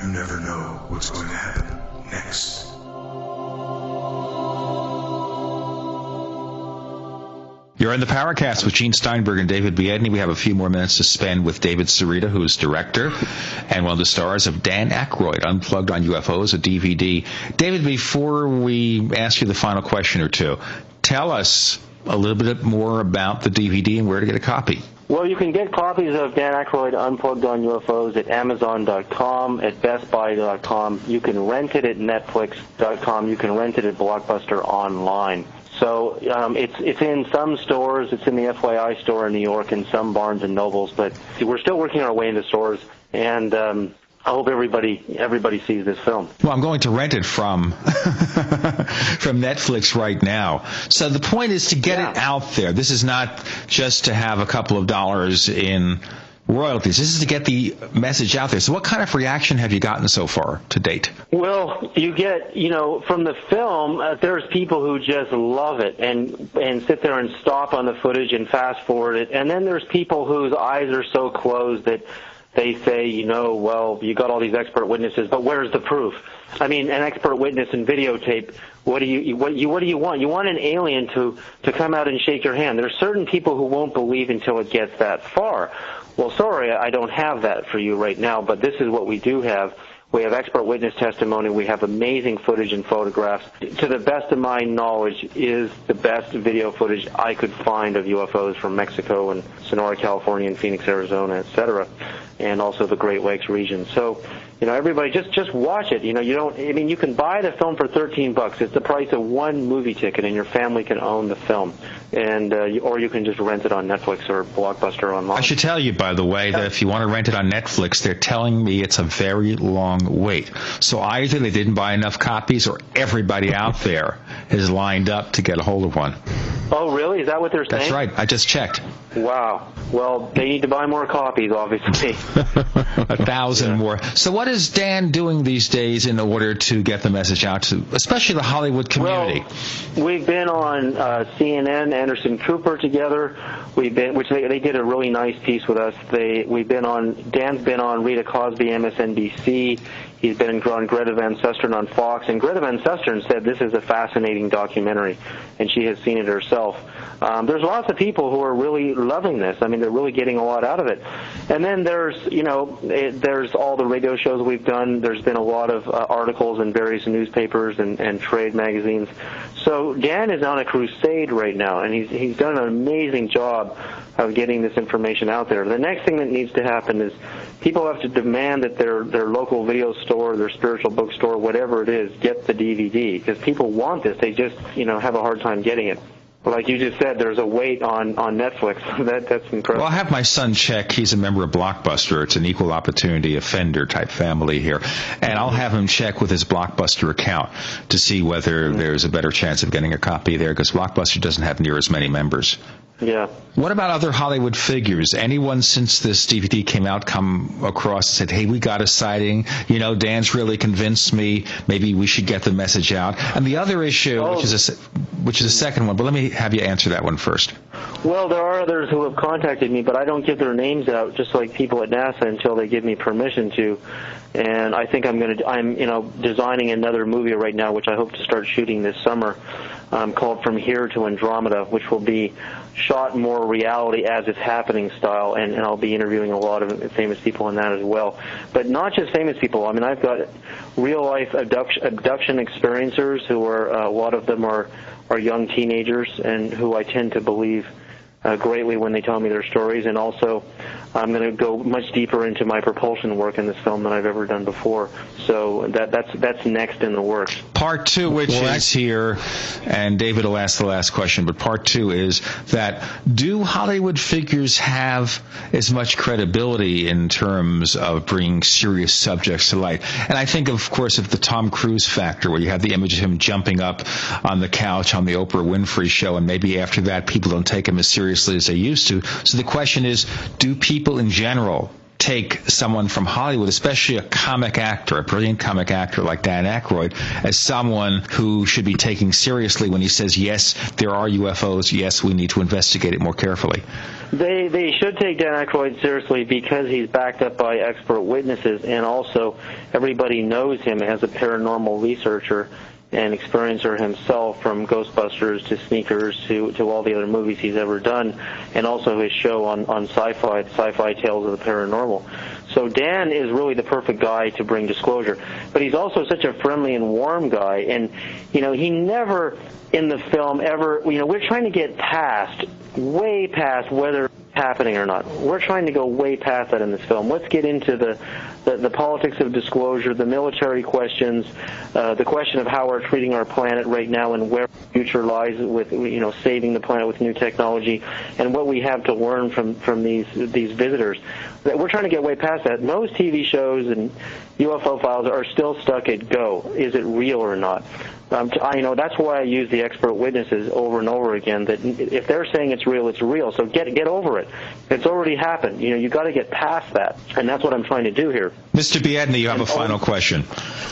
You never know what's going to happen next. You're in the Paracast with Gene Steinberg and David Biedney. We have a few more minutes to spend with David Sereda, who is director and one of the stars of Dan Aykroyd, Unplugged on UFOs, a DVD. David, before we ask you the final question or two, tell us a little bit more about the DVD and where to get a copy. Well, you can get copies of Dan Aykroyd Unplugged on UFOs at Amazon.com, at BestBuy.com. You can rent it at Netflix.com. You can rent it at Blockbuster Online. So um, it's it's in some stores. It's in the FYI store in New York and some Barnes and Nobles. But we're still working our way into stores, and um, I hope everybody everybody sees this film. Well, I'm going to rent it from from Netflix right now. So the point is to get Yeah. it out there. This is not just to have a couple of dollars in royalties. This is to get the message out there. So what kind of reaction have you gotten so far to date? Well, you get, you know, from the film, uh, there's people who just love it and and sit there and stop on the footage and fast forward it, and then there's people whose eyes are so closed that they say, you know, well, you got all these expert witnesses, but where's the proof? I mean, an expert witness and videotape. What do you what you what do you want? You want an alien to to come out and shake your hand. There are certain people who won't believe until it gets that far. Well, sorry, I don't have that for you right now, but this is what we do have. We have expert witness testimony. We have amazing footage and photographs. To the best of my knowledge, is the best video footage I could find of UFOs from Mexico and Sonora, California, and Phoenix, Arizona, etc., and also the Great Lakes region. So, you know, everybody just just watch it. You know, you don't. I mean, you can buy the film for 13 bucks. It's the price of one movie ticket, and your family can own the film, and uh, or you can just rent it on Netflix or Blockbuster online. I should tell you, by the way, that if you want to rent it on Netflix, they're telling me it's a very long wait. So either they didn't buy enough copies or everybody out there is lined up to get a hold of one. Oh, really? Is that what they're saying? That's right. I just checked. Wow. Well, they need to buy more copies, obviously. a thousand more. So what is Dan doing these days in order to get the message out to, especially the Hollywood community? Well, We've been on uh, CNN, Anderson Cooper together. We've been, which they, they did a really nice piece with us. They we've been on. Dan's been on Rita Cosby, MSNBC. He's been on Greta Van Susteren on Fox, and Greta Van Susteren said this is a fascinating documentary, and she has seen it herself. Um, there's lots of people who are really loving this. I mean, they're really getting a lot out of it. And then there's, you know, it, there's all the radio shows we've done. There's been a lot of uh, articles in various newspapers and, and trade magazines. So Dan is on a crusade right now, and he's he's done an amazing job of getting this information out there. The next thing that needs to happen is people have to demand that their their local video store, their spiritual bookstore, whatever it is, get the DVD because people want this. They just you know have a hard time getting it. Like you just said, there's a wait on on Netflix. that that's incredible. Well, I'll have my son check. He's a member of Blockbuster. It's an equal opportunity offender type family here. And I'll have him check with his Blockbuster account to see whether there's a better chance of getting a copy there because Blockbuster doesn't have near as many members. Yeah. What about other Hollywood figures? Anyone since this DVD came out come across and said, hey, we got a sighting. You know, Dan's really convinced me. Maybe we should get the message out. And the other issue, which is a, which is a second one, but let me have you answer that one first. Well, there are others who have contacted me, but I don't give their names out, just like people at NASA, until they give me permission to. And I think I'm going to. I'm, you know, designing another movie right now, which I hope to start shooting this summer, um, called From Here to Andromeda, which will be shot more reality as it's happening style, and, and I'll be interviewing a lot of famous people in that as well. But not just famous people. I mean, I've got real life abduction, abduction experiencers who are uh, a lot of them are are young teenagers and who I tend to believe uh, greatly when they tell me their stories, and also I'm going to go much deeper into my propulsion work in this film than I've ever done before. So that that's that's next in the works. Part two, which well, is here, and David will ask the last question, but part two is that do Hollywood figures have as much credibility in terms of bringing serious subjects to light? And I think, of course, of the Tom Cruise factor, where you have the image of him jumping up on the couch on the Oprah Winfrey show, and maybe after that people don't take him as seriously as they used to. So the question is, do people in general take someone from Hollywood, especially a comic actor, a brilliant comic actor like Dan Aykroyd, as someone who should be taken seriously when he says, yes, there are UFOs, yes, we need to investigate it more carefully? They they should take Dan Aykroyd seriously because he's backed up by expert witnesses, and also everybody knows him as a paranormal researcher and experiencer himself from Ghostbusters to Sneakers to, to all the other movies he's ever done, and also his show on, on sci-fi, Sci-Fi Tales of the Paranormal. So Dan is really the perfect guy to bring disclosure. But he's also such a friendly and warm guy, and, you know, he never in the film ever, you know, we're trying to get past, way past whether happening or not. We're trying to go way past that in this film. Let's get into the the, the politics of disclosure, the military questions, uh, the question of how we're treating our planet right now and where the future lies with you know saving the planet with new technology, and what we have to learn from from these these visitors. That we're trying to get way past that. Most TV shows and UFO files are still stuck at go. Is it real or not? Um, I, you know that's why I use the expert witnesses over and over again. That if they're saying it's real, it's real. So get get over it. It's already happened. You know you got to get past that, and that's what I'm trying to do here. Mr. Biedney, you have a final question.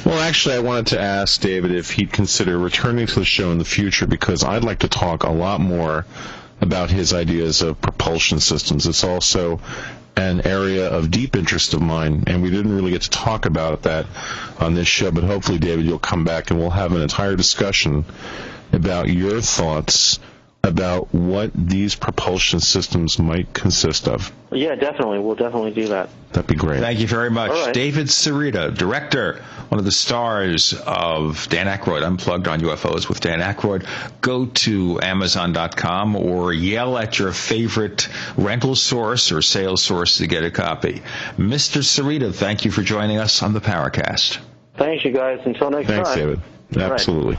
Well, actually, I wanted to ask David if he'd consider returning to the show in the future because I'd like to talk a lot more about his ideas of propulsion systems. It's also an area of deep interest of mine, and we didn't really get to talk about that on this show. But hopefully, David, you'll come back and we'll have an entire discussion about your thoughts about what these propulsion systems might consist of. Yeah, definitely. We'll definitely do that. That'd be great. Thank you very much. Right. David Sereda, director, one of the stars of Dan Aykroyd Unplugged on UFOs with Dan Aykroyd. Go to Amazon.com or yell at your favorite rental source or sales source to get a copy. Mr. Sereda, thank you for joining us on the Paracast. Thanks, you guys. Until next Thanks, time. Thanks, David. Absolutely.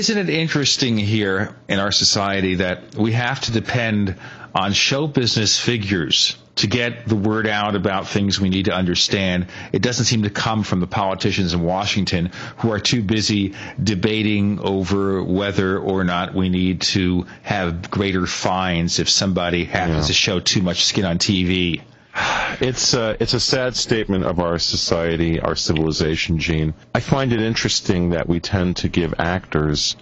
Isn't it interesting here in our society that we have to depend on show business figures to get the word out about things we need to understand. It doesn't seem to come from the politicians in Washington who are too busy debating over whether or not we need to have greater fines if somebody happens yeah. to show too much skin on TV. It's uh, it's a sad statement of our society, our civilization, Gene. I find it interesting that we tend to give actors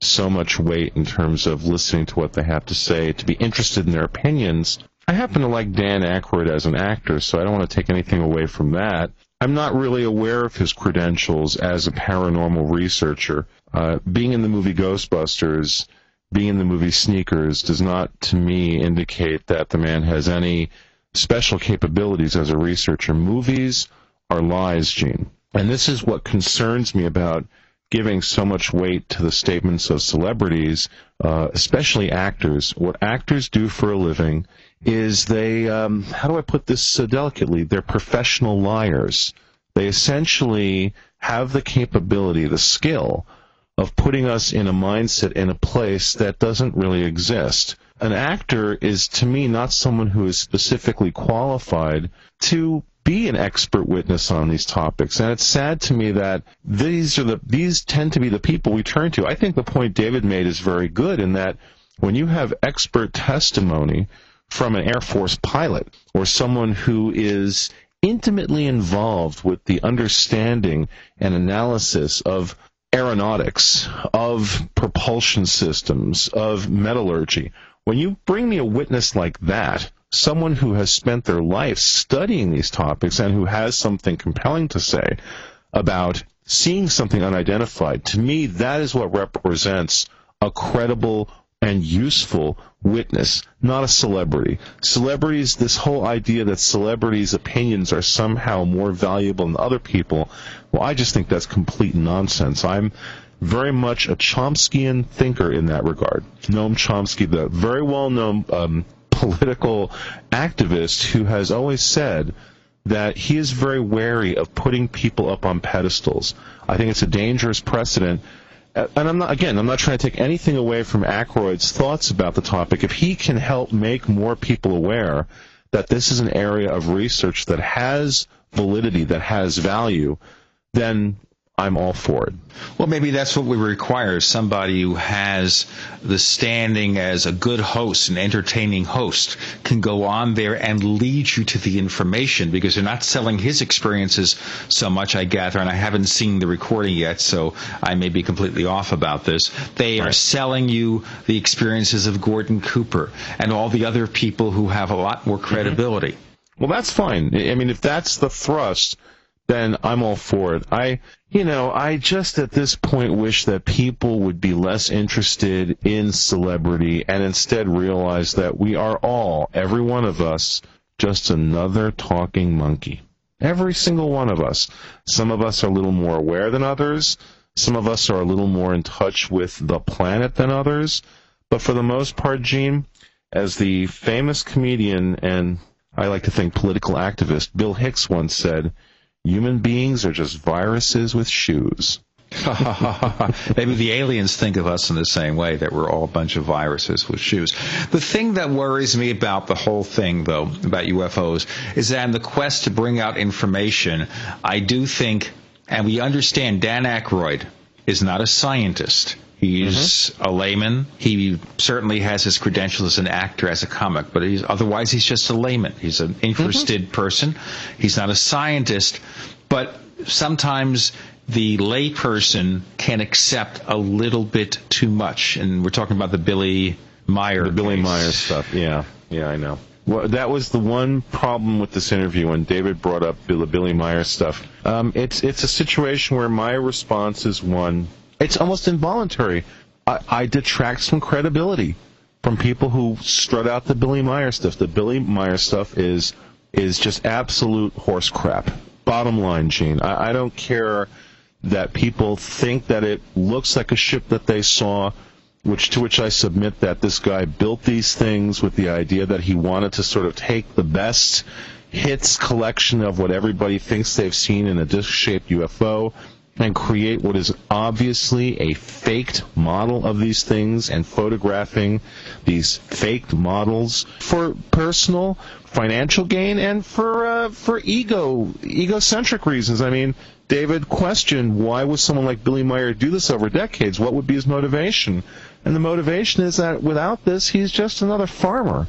so much weight in terms of listening to what they have to say, to be interested in their opinions. I happen to like Dan Aykroyd as an actor, so I don't want to take anything away from that. I'm not really aware of his credentials as a paranormal researcher. Uh, being in the movie Ghostbusters, being in the movie Sneakers, does not, to me, indicate that the man has any special capabilities as a researcher. Movies are lies, Gene. And this is what concerns me about giving so much weight to the statements of celebrities, uh, especially actors. What actors do for a living is they, um, how do I put this uh, delicately? They're professional liars. They essentially have the capability, the skill of putting us in a mindset in a place that doesn't really exist an actor is to me not someone who is specifically qualified to be an expert witness on these topics. And it's sad to me that these are the these tend to be the people we turn to. I think the point David made is very good in that when you have expert testimony from an Air Force pilot or someone who is intimately involved with the understanding and analysis of aeronautics, of propulsion systems, of metallurgy. When you bring me a witness like that, someone who has spent their life studying these topics and who has something compelling to say about seeing something unidentified, to me, that is what represents a credible and useful witness, not a celebrity. Celebrities, this whole idea that celebrities' opinions are somehow more valuable than other people, well, I just think that's complete nonsense. I'm very much a Chomskyan thinker in that regard. Noam Chomsky, the very well known um, political activist who has always said that he is very wary of putting people up on pedestals. I think it's a dangerous precedent. And I'm not again. I'm not trying to take anything away from Aykroyd's thoughts about the topic. If he can help make more people aware that this is an area of research that has validity, that has value, then I'm all for it. Well, maybe that's what we require somebody who has the standing as a good host, an entertaining host, can go on there and lead you to the information because they're not selling his experiences so much, I gather, and I haven't seen the recording yet, so I may be completely off about this. They right. are selling you the experiences of Gordon Cooper and all the other people who have a lot more credibility. Mm-hmm. Well, that's fine. I mean, if that's the thrust, then I'm all for it. I, you know, I just at this point wish that people would be less interested in celebrity and instead realize that we are all, every one of us, just another talking monkey. Every single one of us. Some of us are a little more aware than others. Some of us are a little more in touch with the planet than others. But for the most part, Gene, as the famous comedian and I like to think political activist Bill Hicks once said, Human beings are just viruses with shoes. Maybe the aliens think of us in the same way that we're all a bunch of viruses with shoes. The thing that worries me about the whole thing, though, about UFOs, is that in the quest to bring out information, I do think, and we understand Dan Aykroyd is not a scientist. He's mm-hmm. a layman. He certainly has his credentials as an actor, as a comic, but he's otherwise he's just a layman. He's an interested mm-hmm. person. He's not a scientist, but sometimes the layperson can accept a little bit too much, and we're talking about the Billy Meier, the Billy Meier stuff. Yeah, yeah, I know. Well, that was the one problem with this interview when David brought up the Billy Meier stuff. Um, it's it's a situation where my response is one it's almost involuntary. I, I detract some credibility from people who strut out the Billy Meier stuff. The Billy Meier stuff is is just absolute horse crap. Bottom line, Gene. I, I don't care that people think that it looks like a ship that they saw, which to which I submit that this guy built these things with the idea that he wanted to sort of take the best hits collection of what everybody thinks they've seen in a disc-shaped UFO and create what is obviously a faked model of these things and photographing these faked models for personal financial gain and for uh, for ego egocentric reasons. I mean, David questioned why would someone like Billy Meier do this over decades? What would be his motivation? And the motivation is that without this, he's just another farmer.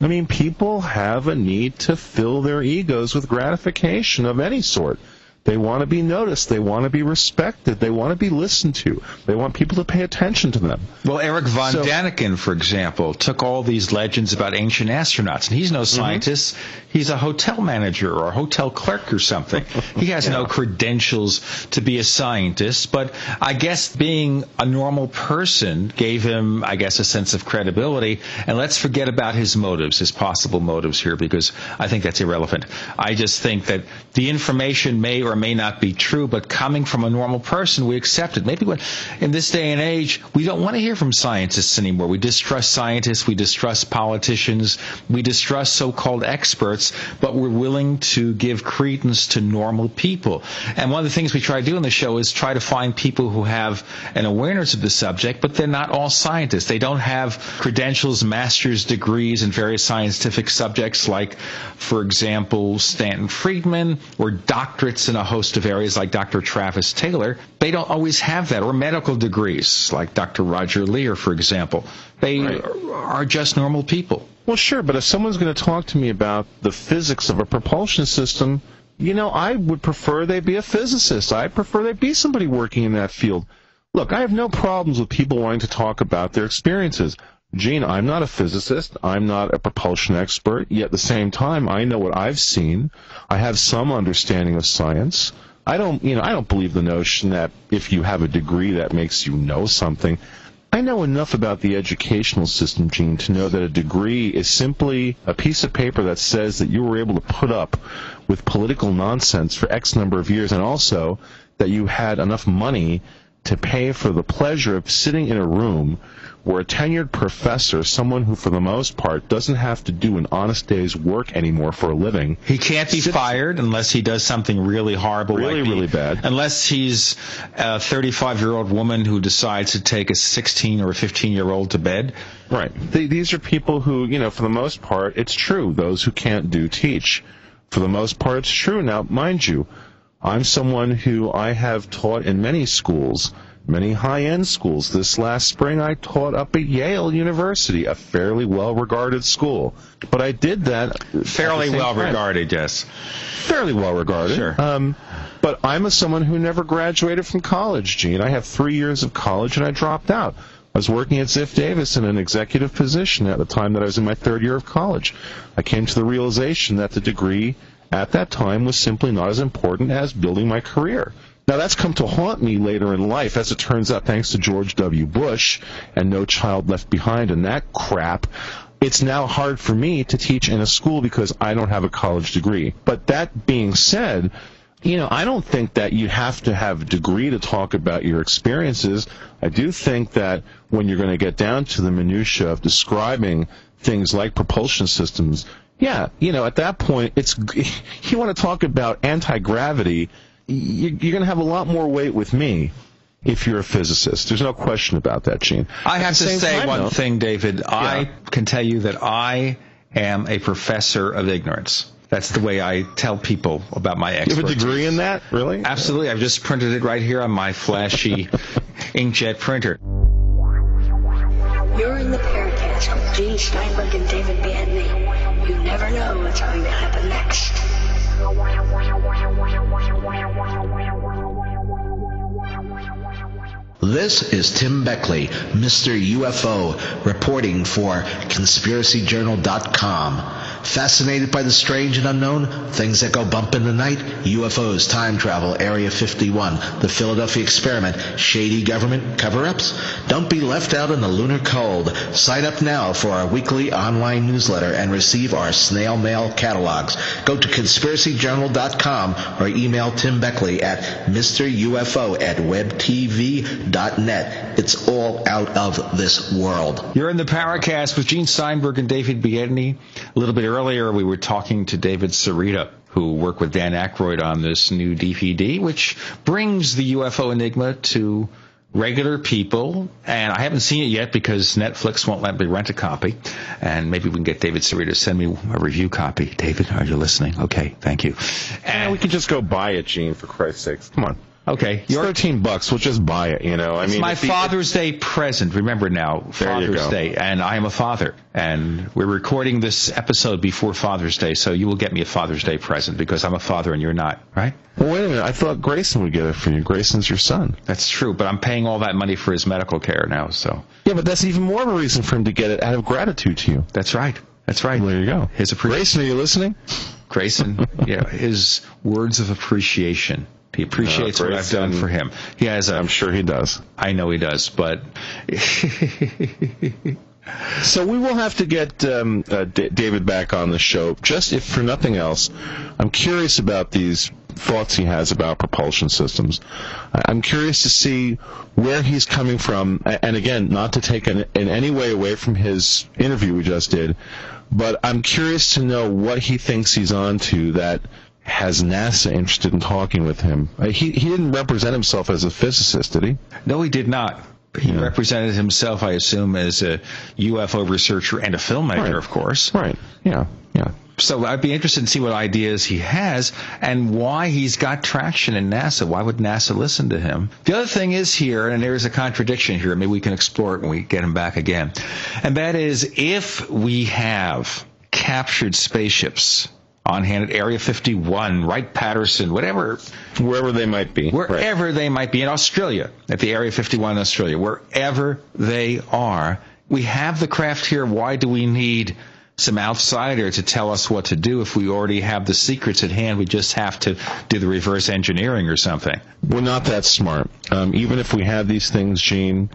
I mean, people have a need to fill their egos with gratification of any sort. They want to be noticed. They want to be respected. They want to be listened to. They want people to pay attention to them. Well, Erich von so, Däniken, for example, took all these legends about ancient astronauts, and he's no mm-hmm. scientist. Mm-hmm. He's a hotel manager or a hotel clerk or something. he has yeah. no credentials to be a scientist, but I guess being a normal person gave him, I guess, a sense of credibility. And let's forget about his motives, his possible motives here, because I think that's irrelevant. I just think that the information may or may not be true, but coming from a normal person, we accept it. Maybe when, in this day and age, we don't want to hear from scientists anymore. We distrust scientists, we distrust politicians, we distrust so-called experts, but we're willing to give credence to normal people. And one of the things we try to do in the show is try to find people who have an awareness of the subject, but they're not all scientists. They don't have credentials, master's degrees in various scientific subjects like, for example, Stanton Friedman or doctorates in a host of areas like Dr. Travis Taylor, they don't always have that, or medical degrees like Dr. Roger Leir, for example. They right. are just normal people. Well, sure, but if someone's going to talk to me about the physics of a propulsion system, you know, I would prefer they be a physicist. I prefer they be somebody working in that field. look, I have no problems with people wanting to talk about their experiences. Gene, I'm not a physicist. I'm not a propulsion expert. Yet at the same time, I know what I've seen. I have some understanding of science. I don't, you know, I don't believe the notion that if you have a degree that makes you know something. I know enough about the educational system, Gene, to know that a degree is simply a piece of paper that says that you were able to put up with political nonsense for X number of years, and also that you had enough money to pay for the pleasure of sitting in a room where a tenured professor, someone who for the most part doesn't have to do an honest day's work anymore for a living, he can't be fired unless he does something really horrible, really, like really bad. Unless he's a 35 year old woman who decides to take a 16 or a 15 year old to bed. Right. these are people who, you know, for the most part, it's true. Those who can't do teach. For the most part, it's true. Now, mind you, I'm someone who I have taught in many schools many high-end schools. This last spring I taught up at Yale University, a fairly well-regarded school. But I did that fairly well-regarded, yes. Fairly well-regarded. Sure. Um, but I'm a someone who never graduated from college, Gene. I have three years of college and I dropped out. I was working at Ziff Davis in an executive position at the time that I was in my third year of college. I came to the realization that the degree at that time was simply not as important as building my career. Now that's come to haunt me later in life, as it turns out, thanks to George W. Bush and No Child Left Behind and that crap. It's now hard for me to teach in a school because I don't have a college degree. But that being said, you know, I don't think that you have to have a degree to talk about your experiences. I do think that when you're going to get down to the minutia of describing things like propulsion systems, yeah, you know, at that point, it's you want to talk about anti gravity you're going to have a lot more weight with me if you're a physicist. There's no question about that, Gene. I have to say time, one though, thing, David. Yeah. I can tell you that I am a professor of ignorance. That's the way I tell people about my expertise. You have a degree in that, really? Absolutely. I've just printed it right here on my flashy inkjet printer. You're in the Paracast with Gene Steinberg and David Biedney. You never know what's going to happen next. This is Tim Beckley, Mr. UFO, reporting for ConspiracyJournal.com. Fascinated by the strange and unknown? Things that go bump in the night? UFOs, time travel, Area 51, the Philadelphia experiment, shady government cover-ups? Don't be left out in the lunar cold. Sign up now for our weekly online newsletter and receive our snail mail catalogs. Go to conspiracyjournal.com or email Tim Beckley at MrUFO at webtv.net. It's all out of this world. You're in the Paracast with Gene Steinberg and David Biedney. A little bit earlier, we were talking to David Sereda, who worked with Dan Aykroyd on this new DVD, which brings the UFO enigma to regular people. And I haven't seen it yet because Netflix won't let me rent a copy. And maybe we can get David Sereda to send me a review copy. David, are you listening? Okay, thank you. And we can just go buy it, Gene, for Christ's sakes. Come on. Okay, it's thirteen bucks. We'll just buy it. You know, I it's mean, my Father's Day present. Remember now, Father's Day, and I am a father, and we're recording this episode before Father's Day, so you will get me a Father's Day present because I'm a father and you're not, right? Well, wait a minute. I thought Grayson would get it for you. Grayson's your son. That's true, but I'm paying all that money for his medical care now, so. Yeah, but that's even more of a reason for him to get it out of gratitude to you. That's right. That's right. Well, there you go. His appreciation. Grayson, are you listening? Grayson, yeah, his words of appreciation. He appreciates what I've done for him. He has a. I'm sure he does. I know he does, but. so we will have to get um, uh, D- David back on the show, just if for nothing else. I'm curious about these thoughts he has about propulsion systems. I'm curious to see where he's coming from, and again, not to take an, in any way away from his interview we just did, but I'm curious to know what he thinks he's on to that has NASA interested in talking with him. Uh, he he didn't represent himself as a physicist, did he? No, he did not. He yeah. represented himself, I assume, as a UFO researcher and a filmmaker, right. of course. Right. Yeah. Yeah. So I'd be interested to see what ideas he has and why he's got traction in NASA. Why would NASA listen to him? The other thing is here, and there's a contradiction here. Maybe we can explore it when we get him back again. And that is if we have captured spaceships on hand at Area 51, Wright Patterson, whatever. Wherever they might be. Wherever right. they might be in Australia, at the Area 51 in Australia, wherever they are. We have the craft here. Why do we need some outsider to tell us what to do if we already have the secrets at hand. We just have to do the reverse engineering or something. We're not that smart. Um, even if we have these things, Gene,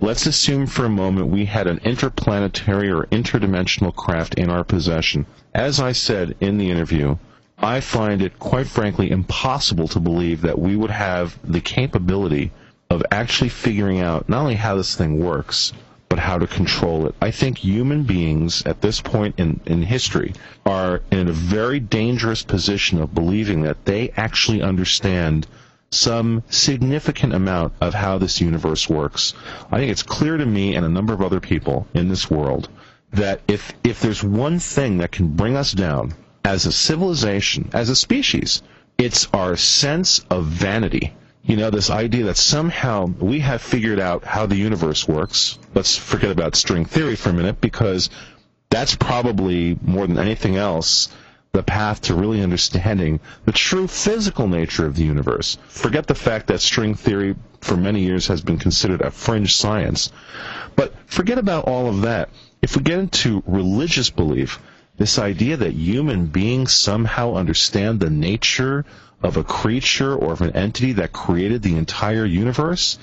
let's assume for a moment we had an interplanetary or interdimensional craft in our possession. As I said in the interview, I find it quite frankly impossible to believe that we would have the capability of actually figuring out not only how this thing works, but how to control it. I think human beings at this point in, in history are in a very dangerous position of believing that they actually understand some significant amount of how this universe works. I think it's clear to me and a number of other people in this world that if if there's one thing that can bring us down as a civilization, as a species, it's our sense of vanity you know, this idea that somehow we have figured out how the universe works. Let's forget about string theory for a minute because that's probably more than anything else the path to really understanding the true physical nature of the universe. Forget the fact that string theory for many years has been considered a fringe science. But forget about all of that. If we get into religious belief, this idea that human beings somehow understand the nature of a creature or of an entity that created the entire universe,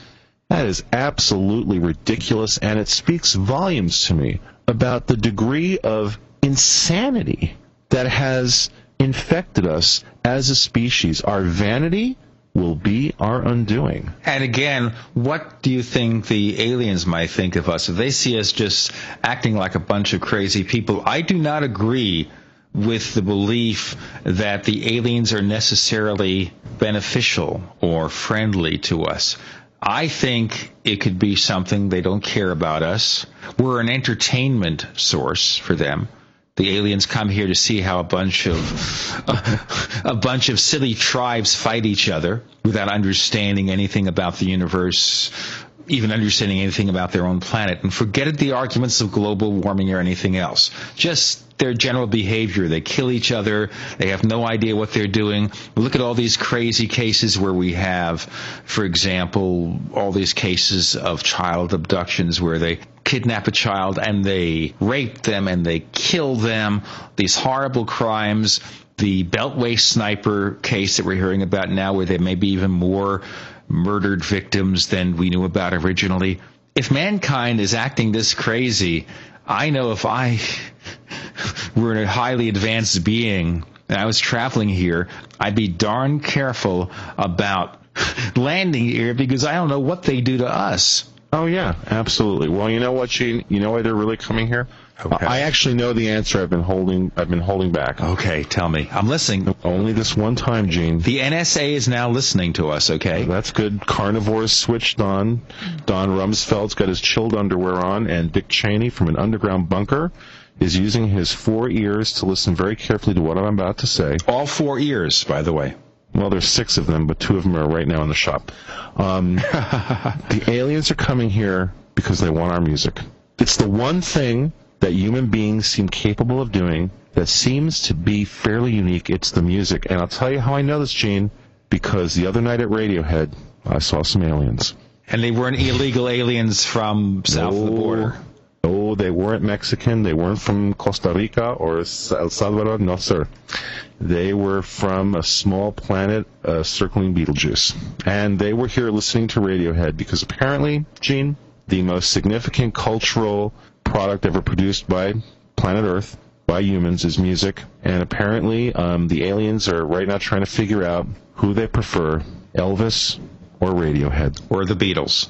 that is absolutely ridiculous, and it speaks volumes to me about the degree of insanity that has infected us as a species. Our vanity will be our undoing. And again, what do you think the aliens might think of us if they see us just acting like a bunch of crazy people? I do not agree with the belief that the aliens are necessarily beneficial or friendly to us. I think it could be something they don't care about us. We're an entertainment source for them. The aliens come here to see how a bunch of uh, a bunch of silly tribes fight each other without understanding anything about the universe, even understanding anything about their own planet, and forget the arguments of global warming or anything else. Just their general behavior. They kill each other. They have no idea what they're doing. Look at all these crazy cases where we have, for example, all these cases of child abductions where they kidnap a child and they rape them and they kill them. These horrible crimes. The Beltway sniper case that we're hearing about now, where there may be even more murdered victims than we knew about originally. If mankind is acting this crazy, I know if I were a highly advanced being and I was traveling here, I'd be darn careful about landing here because I don't know what they do to us. Oh yeah, absolutely. Well, you know what, Gene? You know why they're really coming here? Okay. I actually know the answer. I've been holding. I've been holding back. Okay, tell me. I'm listening. Only this one time, Gene. The NSA is now listening to us. Okay, that's good. Carnivores switched on. Don Rumsfeld's got his chilled underwear on, and Dick Cheney from an underground bunker is using his four ears to listen very carefully to what I'm about to say. All four ears, by the way. Well, there's six of them, but two of them are right now in the shop. Um, the aliens are coming here because they want our music. It's the one thing that human beings seem capable of doing that seems to be fairly unique. It's the music. And I'll tell you how I know this, Gene, because the other night at Radiohead, I saw some aliens. And they weren't illegal aliens from south no, of the border. No, they weren't Mexican. They weren't from Costa Rica or El Salvador. No, sir. They were from a small planet uh, circling Betelgeuse. And they were here listening to Radiohead because apparently, Gene, the most significant cultural product ever produced by planet Earth by humans is music, and apparently um, the aliens are right now trying to figure out who they prefer, Elvis or Radiohead. Or the Beatles.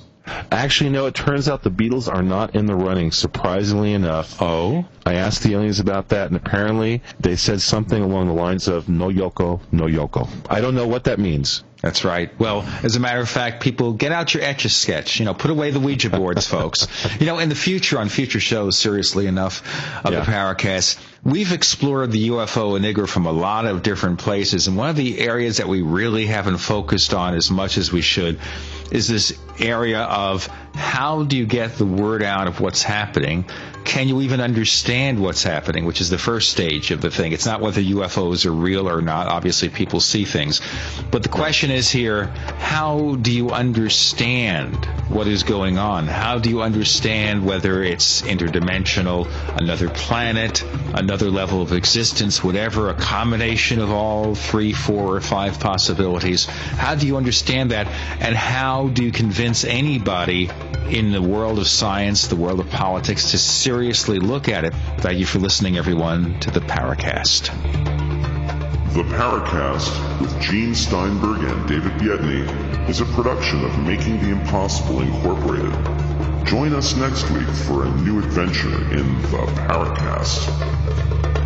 Actually, no, it turns out the Beatles are not in the running, surprisingly enough. Oh? I asked the aliens about that, and apparently they said something along the lines of no Yoko, no Yoko. I don't know what that means. That's right. Well, as a matter of fact, people get out your etch a sketch. You know, put away the Ouija boards, folks. You know, in the future, on future shows, seriously enough, of yeah. the Paracast, we've explored the UFO enigma from a lot of different places, and one of the areas that we really haven't focused on as much as we should is this area of how do you get the word out of what's happening? Can you even understand what's happening, which is the first stage of the thing? It's not whether UFOs are real or not. Obviously, people see things. But the question is here how do you understand what is going on? How do you understand whether it's interdimensional, another planet, another level of existence, whatever, a combination of all three, four, or five possibilities? How do you understand that? And how do you convince anybody in the world of science, the world of politics, to seriously look at it. Thank you for listening, everyone, to the Paracast. The Paracast with Gene Steinberg and David Biedney is a production of Making the Impossible Incorporated. Join us next week for a new adventure in the Paracast.